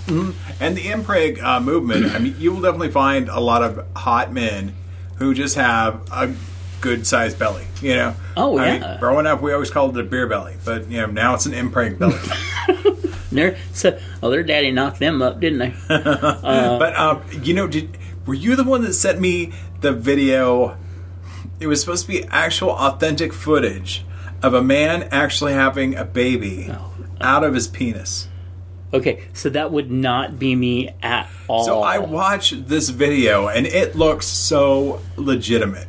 And the impreg uh, movement, I mean, you will definitely find a lot of hot men who just have a good sized belly, you know? Oh, I yeah. mean, growing up, we always called it a beer belly, but, you know, now it's an impreg belly. Their so oh their daddy knocked them up, didn't they? but, um, you know, did were you the one that sent me the video? It was supposed to be actual authentic footage of a man actually having a baby Oh. out of his penis. Okay, so that would not be me at all. So I watched this video and it looks so legitimate.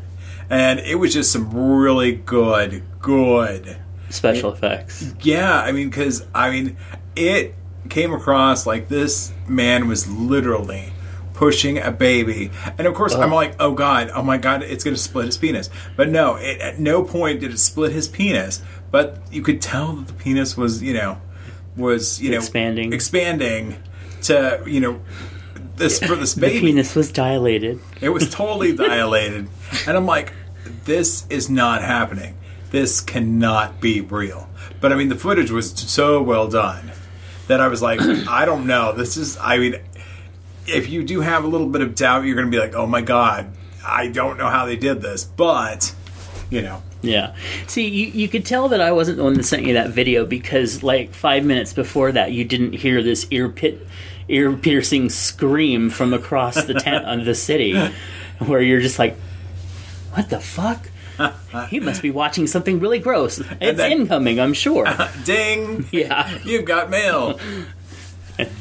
And it was just some really good, good. special effects. Yeah, I mean, because, I mean, it came across like this man was literally pushing a baby. And of course, I'm uh-huh. like, oh God, oh my God, it's going to split his penis. But no, it, at no point did it split his penis. But you could tell that the penis was, you know, was, you know, Expanding. expanding to, you know, this for this The baby. penis was dilated. It was totally dilated. And I'm like, this is not happening. This cannot be real. But I mean, the footage was so well done that I was like, I don't know. This is, I mean, if you do have a little bit of doubt, you're going to be like, oh my God, I don't know how they did this. But, you know, Yeah. See, you, you could tell that I wasn't the one that sent you that video because, like, five minutes before that, you didn't hear this ear pit, ear piercing scream from across the tent uh, the city, where you're just like, "What the fuck?" he must be watching something really gross. It's then- incoming, I'm sure. ding, yeah, you've got mail.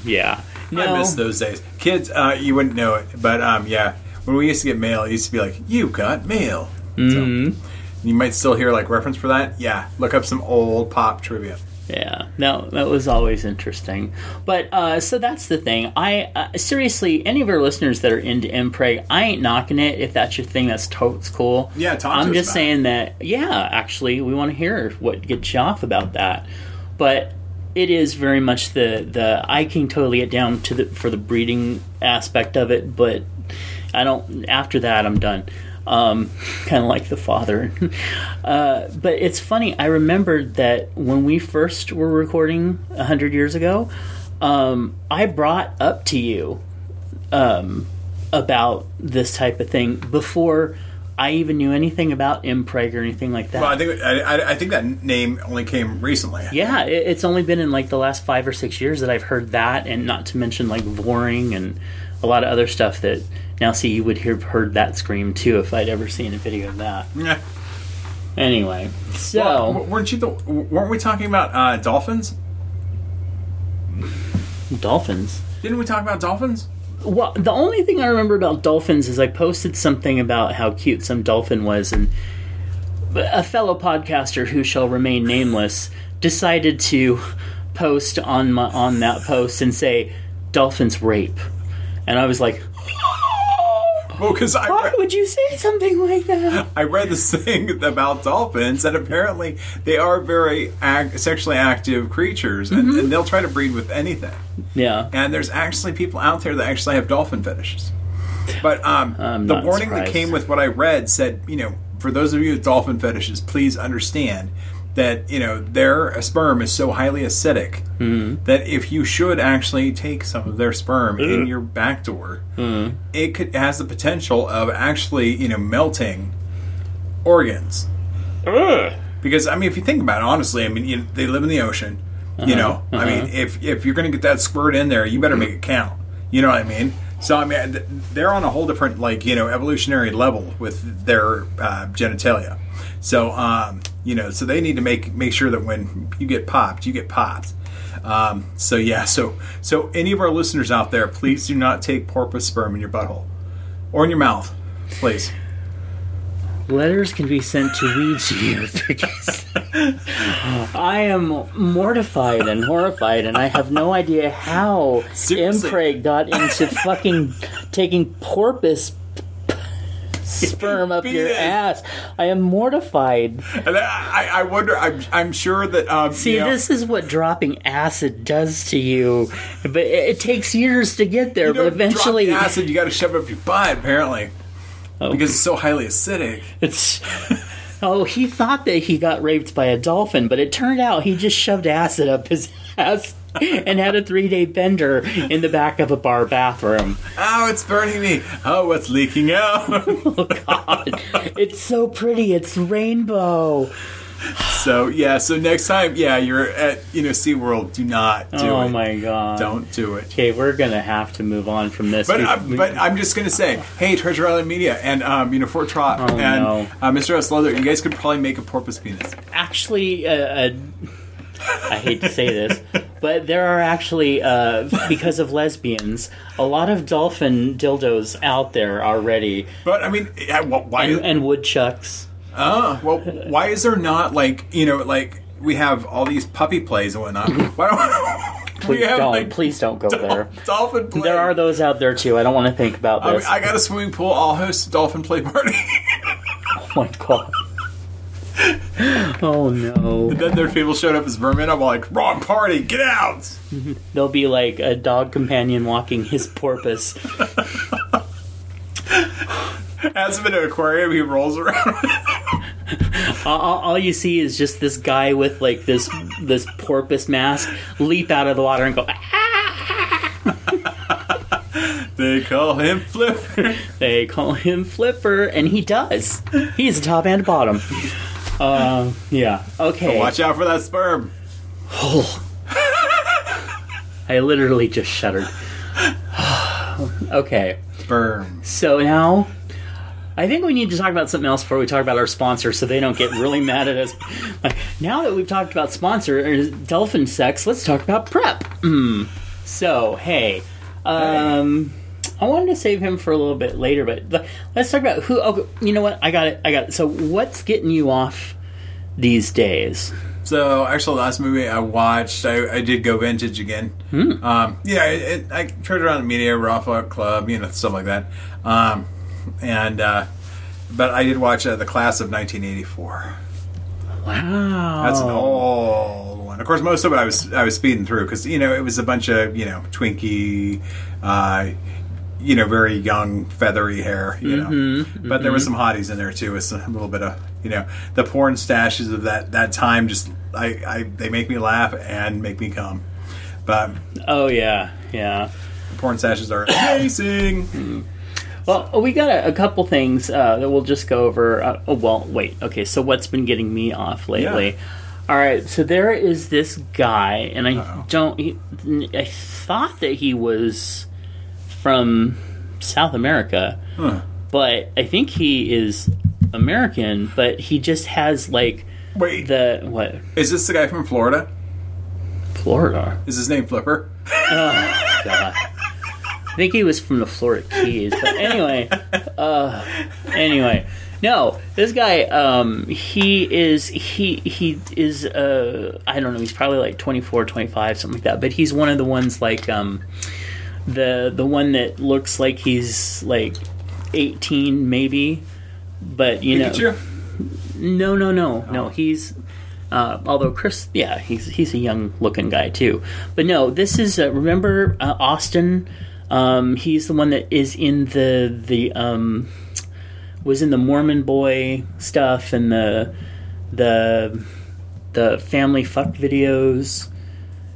yeah. No, I miss those days. Kids, uh, you wouldn't know it, but um, yeah, when we used to get mail, it used to be like, "You got mail." Mm-hmm. So, you might still hear like reference for that. Yeah, look up some old pop trivia. Yeah, no, that was always interesting. But uh, so that's the thing. I uh, seriously, any of our listeners that are into Impreg, I ain't knocking it. If that's your thing, that's totes cool. Yeah, talk I'm us just saying that. Yeah, actually, we want to hear what gets you off about that. But it is very much the the I can totally get down to the for the breeding aspect of it, but I don't. After that, I'm done. Um, kind of like the father. uh, but it's funny. I remembered that when we first were recording hundred years ago, um, I brought up to you um, about this type of thing before I even knew anything about impreg or anything like that. Well, I think I, I, I think that name only came recently. Yeah, it, it's only been in like the last five or six years that I've heard that, and not to mention like voring and a lot of other stuff that now see you would have heard that scream too if I'd ever seen a video of that. Yeah. Anyway, so Well, weren't you? The, weren't we talking about uh, dolphins? dolphins. Didn't we talk about dolphins? Well, the only thing I remember about dolphins is I posted something about how cute some dolphin was, and a fellow podcaster who shall remain nameless decided to post on my on that post and say dolphins rape, and I was like, Well, because I why read, would you say something like that? I read this thing about dolphins, and apparently they are very sexually active creatures, and, Mm-hmm. and they'll try to breed with anything. Yeah, And there's actually people out there that actually have dolphin fetishes. But um, the warning that came with what I read said, you know, for those of you with dolphin fetishes, please understand that you know their sperm is so highly acidic Mm-hmm. that if you should actually take some of their sperm in your back door, Mm-hmm. it could has the potential of actually you know melting organs. Because I mean, if you think about it, honestly, I mean, you, they live in the ocean. Uh-huh. You know, I mean, if if you're going to get that squirt in there, you better make it count. You know what I mean? So I mean, they're on a whole different like you know evolutionary level with their uh, genitalia. So um, you know, so they need to make make sure that when you get popped, you get popped. Um, so yeah, so so any of our listeners out there, please do not take porpoise sperm in your butthole or in your mouth, please. Letters can be sent to to because I am mortified and horrified, and I have no idea how Seriously. Impreg got into fucking taking porpoise sperm up your ass. I am mortified. And I, I wonder. I'm, I'm sure that. Um, See, you know, this is what dropping acid does to you. But it, it takes years to get there. you but eventually, acid. You got to shove up your butt. Apparently, Oh. because it's so highly acidic. it's. Oh, he thought that he got raped by a dolphin, but it turned out he just shoved acid up his ass and had a three day bender in the back of a bar bathroom. Oh, it's burning me. Oh, it's leaking out. Oh, God. it's so pretty. It's rainbow. so yeah. So next time, yeah, you're at you know SeaWorld. Do not do oh, it. my God. Don't do it. Okay, we're going to have to move on from this. But uh, but I'm just gonna say, hey, Treasure Island Media and um, you know Fort Troff Oh, and no. uh, Mr. S. Leather, you guys could probably make a porpoise penis. actually, uh, uh, I hate to say this, but there are actually, uh, because of lesbians, a lot of dolphin dildos out there already, But I mean, why? and, and woodchucks. Uh, well, why is there not like you know like we have all these puppy plays and whatnot? Why don't Please we have don't, like please don't go there. dolphin play? There are those out there too. I don't want to think about I, mean, this. I got a swimming pool. I'll host a dolphin play party. oh my god. oh no. then there's people showed up as vermin. I'm like, wrong party, get out. There'll be like a dog companion walking his porpoise. Him in an aquarium. He rolls around. All, all- all you see is just this guy with like this this porpoise mask leap out of the water and go. "Ah!" they call him Flipper. They call him Flipper, and he does. He's a top and bottom. Uh, yeah. Okay. So Watch out for that sperm. Oh. I literally just shuddered. okay. Sperm. So now, I think we need to talk about something else before we talk about our sponsor, so they don't get really mad at us. Like, now that we've talked about sponsor or dolphin sex, let's talk about prep. Hmm. So hey, um, I wanted to save him for a little bit later, but let's talk about who. Oh, you know what? I got it. I got it. So what's getting you off these days? So actually, the last movie I watched, I, I did go vintage again. Um, yeah, it, it, I turned around the media, Raw Club, you know, stuff like that. Um, and uh, but I did watch uh, the class of 1984. Wow, That's an old one. Of course, most of it I was I was speeding through because you know it was a bunch of you know Twinkie. uh, you know very young feathery hair. You know, but there was some hotties in there too. With some, a little bit of you know the porn stashes of that that time. Just I, I they make me laugh and make me come. But Oh yeah, yeah. porn stashes are amazing. Well, we got a, a couple things uh, that we'll just go over. Uh, oh, well, wait. Okay, so what's been getting me off lately? Yeah. All right, so there is this guy, and I Uh-oh. don't. He, I thought that he was from South America, Huh. but I think he is American. But he just has like Wait, the what is this the guy from Florida? Florida. Is his name Flipper? God. I think he was from the Florida Keys. But anyway, uh, anyway, no, this guy, um, he is he he is uh, I don't know, he's probably like 24, 25, something like that. But he's one of the ones like um, the the one that looks like he's like eighteen, maybe. But you know, no, no, no, Oh. no. He's uh, although Chris, yeah, he's he's a young looking guy too. But no, this is uh, remember uh, Austin. Um, he's the one that is in the the um, was in the Mormon Boy stuff and the the the family fuck videos.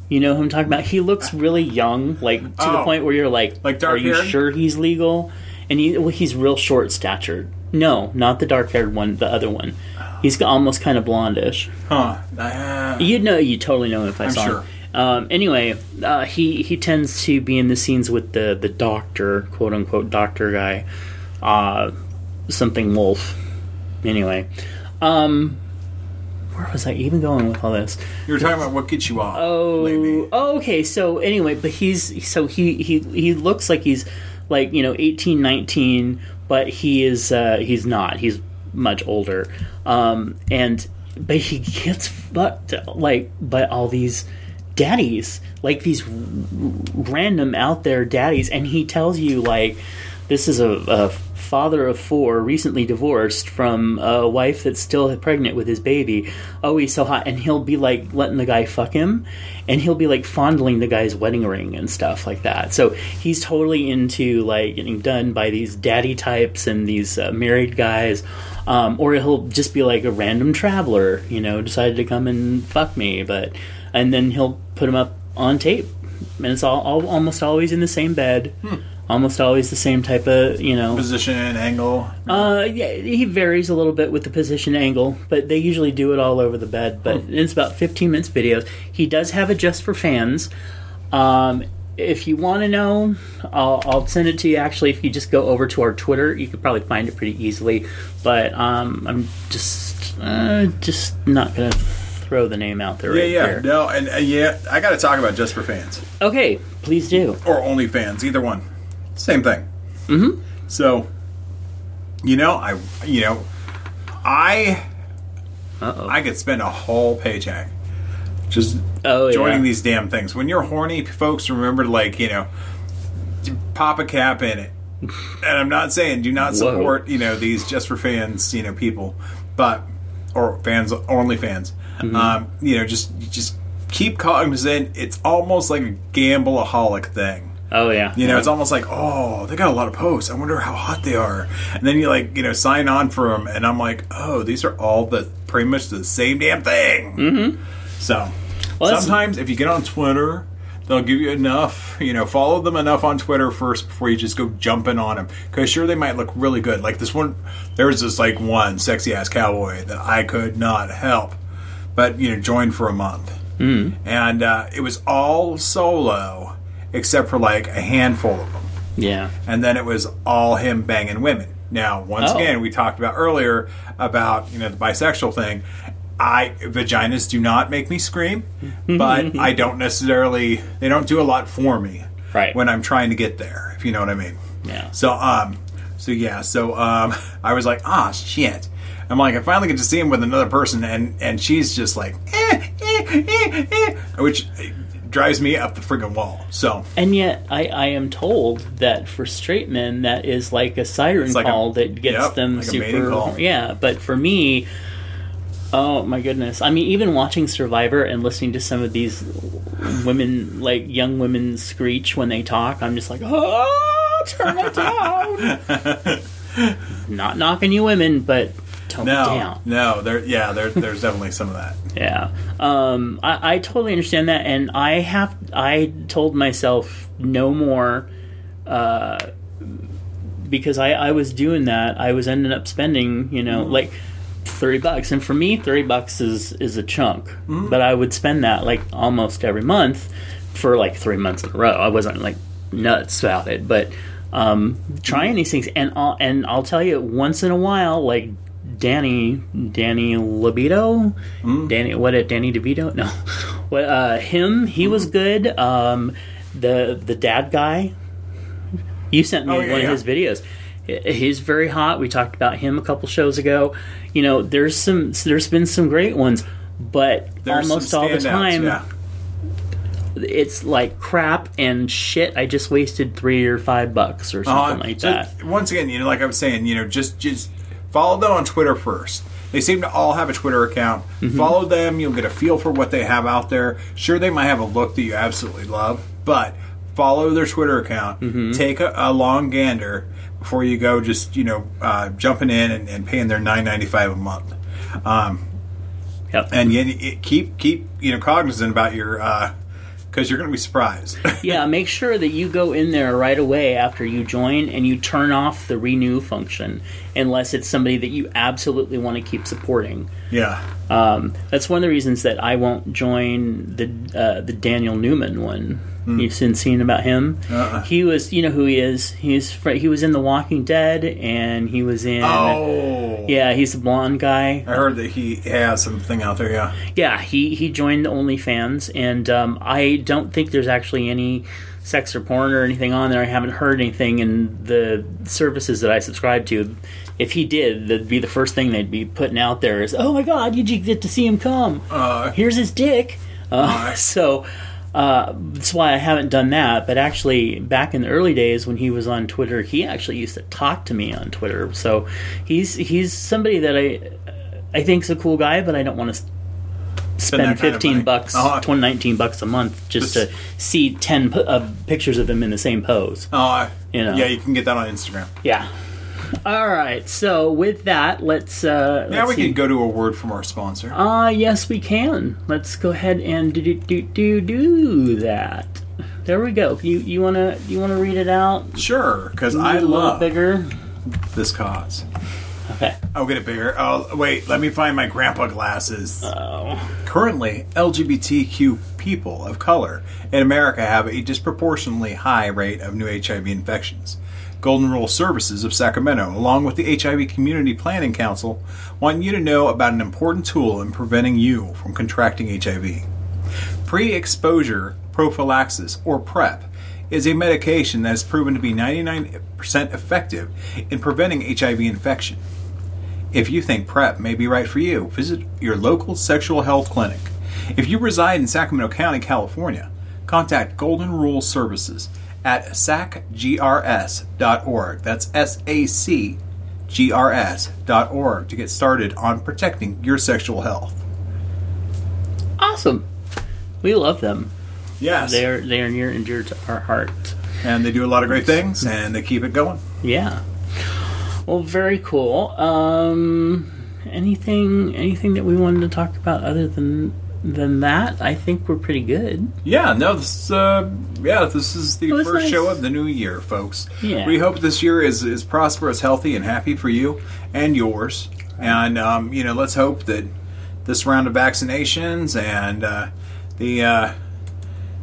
You know who I'm talking about? He looks really young, like to the Oh. point where you're like, Like dark are you sure he's legal? And he, well, he's real short statured. No, not the dark haired one, the other one. He's almost kind of blondish. Huh. Uh, You'd know, you totally know him if I I'm saw sure. him. Um, anyway, uh, he he tends to be in the scenes with the the doctor, quote unquote doctor guy, uh, something Wolf. Anyway, um, where was I even going with all this? you were talking about what gets you off Oh, oh, okay. So anyway, but he's so he he he looks like he's like you know 18, 19, but he is uh, he's not. He's much older. Um, and but he gets fucked like by all these daddies, like these random out there daddies, and he tells you like this is a, a father of four, recently divorced from a wife that's still pregnant with his baby. Oh, he's so hot, and he'll be like letting the guy fuck him, and he'll be like fondling the guy's wedding ring and stuff like that. So he's totally into like getting done by these daddy types and these uh, married guys. Um, or he'll just be like a random traveler, you know, decided to come and fuck me, but and then he'll put them up on tape, and it's all, all almost always in the same bed, almost always the same type of you know. Position, angle. Uh, yeah, he varies a little bit with the position angle, but they usually do it all over the bed. But it's about 15 minutes videos. He does have it just for fans. Um, if you want to know, I'll, I'll send it to you. Actually, if you just go over to our Twitter, you could probably find it pretty easily. But um, I'm just uh, just not gonna throw the name out there. Yeah, right yeah. there. No, and uh, yeah, I got to talk about just for fans Okay, please do. or only fans, either one. Same thing. Mm-hmm. So, you know, I, you know, I, Uh-oh. I could spend a whole paycheck just Oh, joining yeah. these damn things. When you're horny, folks, remember to like, you know, pop a cap in it. And I'm not saying do not support, you know, these just for fans, you know, people, but or fans only fans. Mm-hmm. Um, you know, just just keep cognizant. It's almost like a gambleaholic thing. Oh yeah. You know, it's almost like, oh, they got a lot of posts. I wonder how hot they are. And then you like, you know, sign on for them, and I'm like, oh, these are all the pretty much the same damn thing. Mm-hmm. So Well, sometimes if you get on Twitter, they'll give you enough. You know, follow them enough on Twitter first before you just go jumping on them. Because sure, they might look really good. Like this one, there was this like one sexy ass cowboy that I could not help, but you know, joined for a month, mm. and uh, it was all solo except for like a handful of them yeah. and then it was all him banging women. Now, once Oh. again, we talked about earlier about you know the bisexual thing. I vaginas do not make me scream, but I don't necessarily they don't do a lot for me Right. when I'm trying to get there. If you know what I mean. Yeah. So um, so yeah, so um, I was like, ah, shit. I'm like, I finally get to see him with another person, and and she's just like, eh, eh, eh, eh, which drives me up the friggin' wall. So And yet, I, I am told that for straight men, that is like a siren like a- call that gets yep, them like a super. Yeah, but for me, oh my goodness! I mean, even watching Survivor and listening to some of these women, like young women, screech when they talk, I'm just like, oh, turn it down. Not knocking you women, but tone no, down. no, there, yeah, there, there's definitely some of that. Yeah, um, I, I totally understand that, and I have I told myself no more, uh, because I, I was doing that. I was ending up spending you know like thirty bucks, and for me thirty bucks is is a chunk, but I would spend that like almost every month for like three months in a row. I wasn't like nuts about it, but um, trying these things, and I'll, and I'll tell you once in a while, like Danny Danny Libido, Danny what a Danny DeVito? No, what uh, him? He was good. Um, the the dad guy. You sent me Oh, yeah, one yeah. of his videos. He's very hot. We talked about him a couple shows ago. You know, there's some. There's been some great ones, but There's almost all the time, yeah. it's like crap and shit. I just wasted three or five bucks or something Uh, like so that. Once again, you know, like I was saying, you know, just just follow them on Twitter first. They seem to all have a Twitter account. Mm-hmm. Follow them. You'll get a feel for what they have out there. Sure, they might have a look that you absolutely love, but follow their Twitter account. Mm-hmm. Take a, a long gander before you go. Just you know, uh, jumping in and, and paying their nine ninety five a month. Um, Yep. and you, keep keep you know cognizant about your because you're going to be surprised. yeah, make sure that you go in there right away after you join and you turn off the renew function unless it's somebody that you absolutely want to keep supporting. yeah. Um, that's one of the reasons that I won't join the uh, the Daniel Newman one. You've been seen about him. Uh-uh. He was, you know, who he is. He's he was in The Walking Dead, and he was in. Oh. Yeah, he's a blonde guy. I heard that he has something out there. Yeah. Yeah, he he joined OnlyFans, and um, I don't think there's actually any sex or porn or anything on there. I haven't heard anything in the services that I subscribe to. If he did, that'd be the first thing they'd be putting out there is, "Oh my God, you get to see him come? Uh, Here's his dick." Uh, so, uh, that's why I haven't done that. But actually, back in the early days when he was on Twitter, he actually used to talk to me on Twitter. So he's he's somebody that I I think's a cool guy, but I don't want to spend that 15 bucks, Uh-huh. 20, 19 bucks a month just Just- to see 10 po- uh, pictures of him in the same pose. Uh, You know. Yeah, you can get that on Instagram. Yeah. All right. So with that, let's. Uh, Now let's we see. can go to a word from our sponsor. Ah, yes, we can. Let's go ahead and do do do do, do that. There we go. You you wanna you wanna read it out? Sure, because I it a little love bigger. this cause. Okay. I'll get it bigger. Oh, wait, let me find my grandpa glasses. Oh. Currently, LGBTQ people of color in America have a disproportionately high rate of new HIV infections. Golden Rule Services of Sacramento, along with the HIV Community Planning Council, want you to know about an important tool in preventing you from contracting HIV. Pre exposure prophylaxis, or PrEP, is a medication that has proven to be 99% effective in preventing HIV infection. If you think PrEP may be right for you, visit your local sexual health clinic. If you reside in Sacramento County, California, contact Golden Rule Services at sacgrs.org. That's S A C G R S.org to get started on protecting your sexual health. Awesome. We love them. Yes. They're they are near and dear to our heart. and they do a lot of great things and they keep it going. Yeah. Well, very cool. Um, anything anything that we wanted to talk about other than than that? I think we're pretty good. Yeah, no, this uh, yeah, this is the first nice. show of the new year, folks. Yeah. We hope this year is is prosperous, healthy, and happy for you and yours. And um, you know, let's hope that this round of vaccinations and uh, the uh,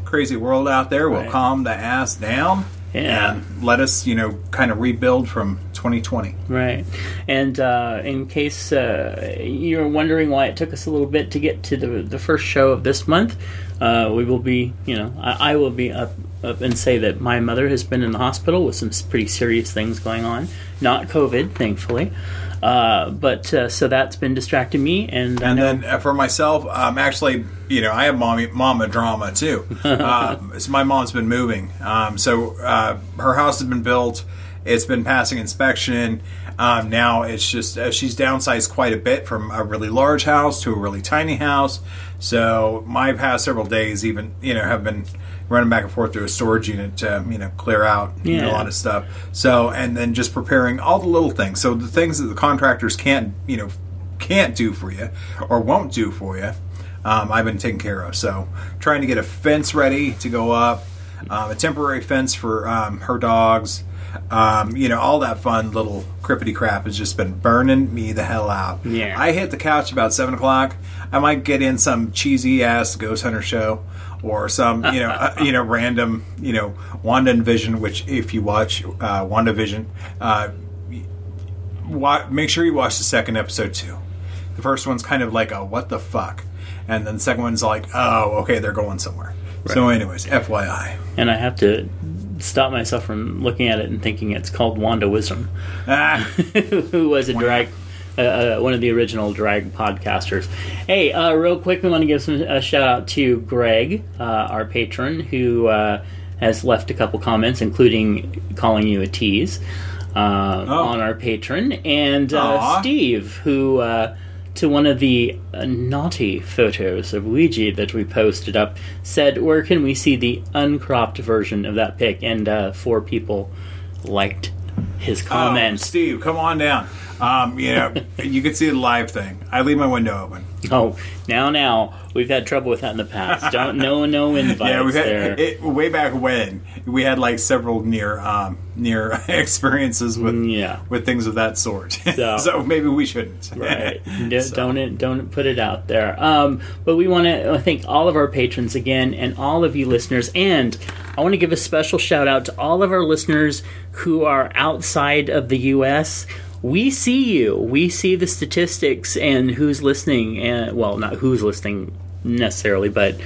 crazy world out there will Right. calm the ass down Yeah. and let us, you know, kind of rebuild from 2020. Right. And uh, in case uh, you're wondering why it took us a little bit to get to the, the first show of this month, uh, we will be, you know, I, I will be up, up and say that my mother has been in the hospital with some pretty serious things going on. Not COVID, thankfully. Uh, but uh, so that's been distracting me. And, And then uh, for myself, I'm um, actually, you know, I have mommy, mama drama too. um, so my mom's been moving. Um, so uh, her house has been built. It's been passing inspection. Um, now it's just uh, she's downsized quite a bit from a really large house to a really tiny house. So my past several days, even you know, have been running back and forth through a storage unit to you know clear out you know, a lot of stuff. So and then just preparing all the little things. So the things that the contractors can't you know can't do for you or won't do for you, um, I've been taking care of. So trying to get a fence ready to go up, um, a temporary fence for um, her dogs. Um, you know, all that fun little crippity crap has just been burning me the hell out. Yeah. I hit the couch about seven o'clock. I might get in some cheesy ass Ghost Hunter show or some, you know, uh, you know, random, you know, Wanda Vision. Which, if you watch uh, Wanda Vision, uh, wa- make sure you watch the second episode too. The first one's kind of like a what the fuck, and then the second one's like, oh, okay, they're going somewhere. So, anyways, FYI. and I have to stop myself from looking at it and thinking it's called Wanda Wisdom. Ah, who was a drag, uh, uh, one of the original drag podcasters. Hey, uh, real quick, we want to give some a shout out to Greg, uh, our patron, who uh, has left a couple comments, including calling you a tease uh, on our patron, and uh, Steve, who. Uh, to one of the uh, naughty photos of Ouija that we posted up, said, "Where can we see the uncropped version of that pic?" And uh, four people liked his oh, comment. Steve, come on down. Um, you know, you can see the live thing. I leave my window open. Oh, now, now we've had trouble with that in the past. Don't no no invites Yeah, we there. had it, way back when we had like several near um, near experiences with yeah, with things of that sort. So- So, maybe we shouldn't. right. Don't don't it- don't put it out there. Um, but we want to thank all of our patrons again, and all of you listeners. And I want to give a special shout out to all of our listeners who are outside of the U.S. We see you. We see the statistics and who's listening. And well, not who's listening necessarily, but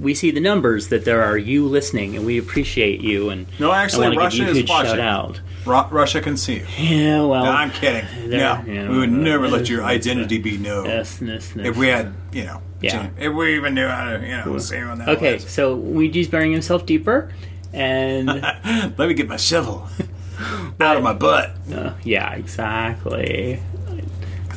we see the numbers that there are you listening, and we appreciate you. And No, actually, I Russia is watching. shout out. Ru- Russia can see you. Yeah, well, No, I'm kidding. No, yeah, we would never let your identity be known. yes, yes, yes. If we had, you know, Yeah. if we even knew how to, you know, see when that Okay, was. so Ouija's burying himself deeper, and Let me get my shovel out of my butt. uh, yeah, exactly.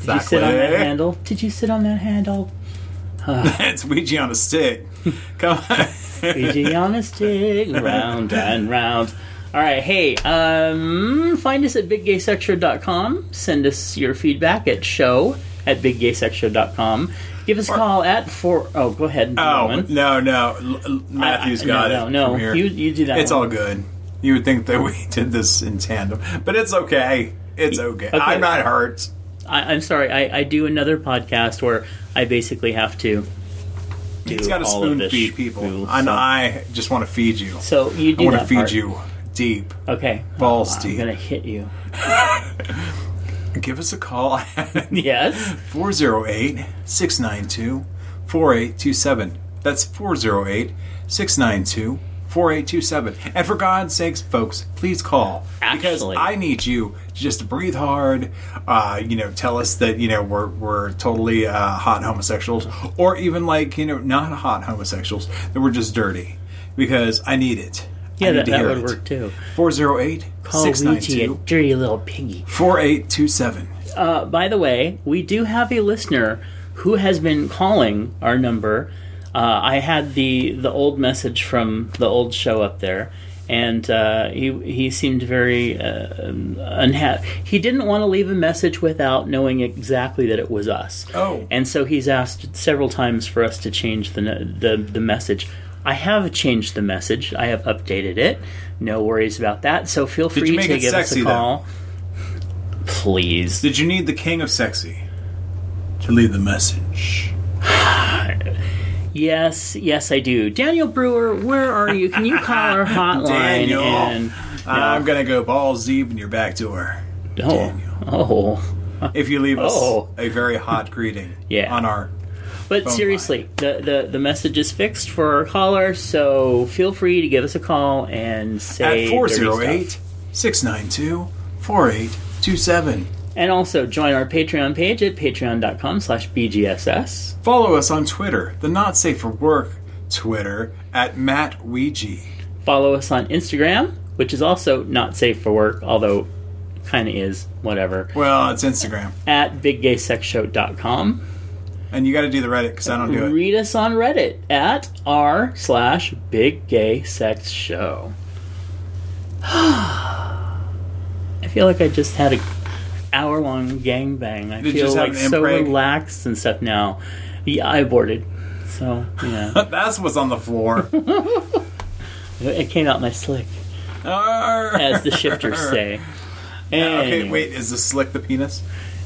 Did you sit on that handle? Did you sit on that handle? it's Ouija on a stick. Come on. Ouija on a stick, round and round. All right, hey, um, find us at biggaysexshow.com. Send us your feedback at show at biggaysexshow.com. Give us a call at four oh go ahead. Oh no, no, Matthew's I- got no, it. no, no. You- you do that It's one. all good. You would think that we did this in tandem, but it's okay. It's okay. Okay. I'm not hurt. I, I'm sorry. I, I do another podcast where I basically have to. Do He's got to spoon feed people, and so- I just want to feed you. So you I want to feed part. you deep. Okay. Balls I'm deep. gonna hit you. Give us a call Yes. 408 692 4827. That's 408 692 4827. And for God's sakes, folks, please call. Because Actually- I need you just to breathe hard, uh, you know, tell us that, you know, we're, we're totally uh, hot homosexuals, or even like, you know, not hot homosexuals, that we're just dirty. Because I need it. I Yeah, need that, to that hear would it. work too. 408 Call Ouija, 692 dirty little piggy. 4827. Uh, by the way, we do have a listener who has been calling our number. Uh, I had the the old message from the old show up there, and uh, he he seemed very uh, unhappy. He didn't want to leave a message without knowing exactly that it was us. Oh. and so he's asked several times for us to change the the the message. I have changed the message. I have updated it. No worries about that. So feel Did free to give sexy, us a though? call. Please. Did you need the king of sexy to leave the message? Yes, yes, I do. Daniel Brewer, where are you? Can you call our hotline? Daniel, and I'm gonna go balls deep in your back door oh, Daniel. oh, if you leave us Oh. a very hot greeting. Yeah. on our but seriously, the, the the message is fixed for our caller, so feel free to give us a call and say at dirty 408 stuff. 692 4827. And also join our Patreon page at patreon.com/slash bgss. Follow us on Twitter, the Not Safe for Work Twitter at Matt Ouija. Follow us on Instagram, which is also not safe for work, although kind of is. Whatever. Well, it's Instagram, At biggaysexshow.com. and you got to do the Reddit because I don't do it. read us on Reddit at r slash big gay sex show. I feel like I just had a hour long gangbang. I Did feel like so impreg? relaxed and stuff now. Yeah, I aborted. So yeah, That's what's on the floor. it came out my slick, as the shifters say. Okay, wait, is the slick the penis?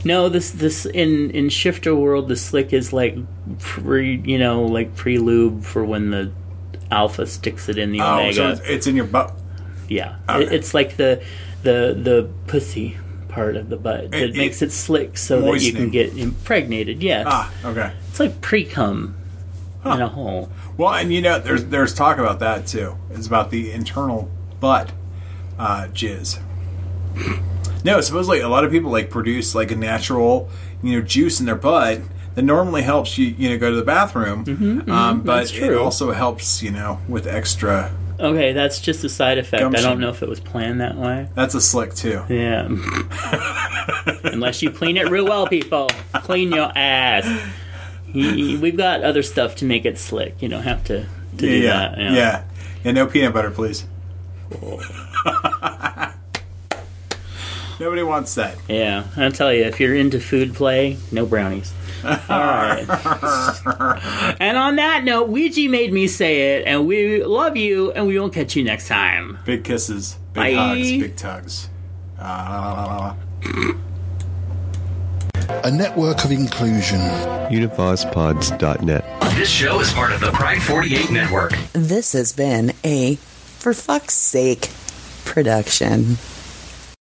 No, this this in in shifter world, the slick is like pre, you know, like pre lube for when the alpha sticks it in the Oh, omega. so it's, it's in your butt. Yeah, Okay. it, it's like the the the pussy part of the butt that It- makes it- it slick so that you can get impregnated. Yes, Ah, okay. it's like pre cum in a hole. Well, and you know, there's there's talk about that too. It's about the internal butt uh, jizz. No, supposedly a lot of people like produce like a natural, you know, juice in their butt that normally helps you, you know, go to the bathroom. um, but that's it also helps, you know, with extra. Okay, that's just a side effect. I don't know if it was planned that way. That's a slick too. Yeah. Unless you clean it real well, people. Clean your ass. We've got other stuff to make it slick. You don't have to, to do yeah, that. yeah, yeah. No peanut butter, please. Nobody wants that. Yeah, I'll tell you, if you're into food play, no brownies. All right. and on that note, Ouija made me say it, and we love you, and we will catch you next time. Big kisses, Bye. big hugs, big tugs. A network of inclusion. UnivazPods.net. This show is part of the Pride 48 network. This has been a For Fuck's Sake production.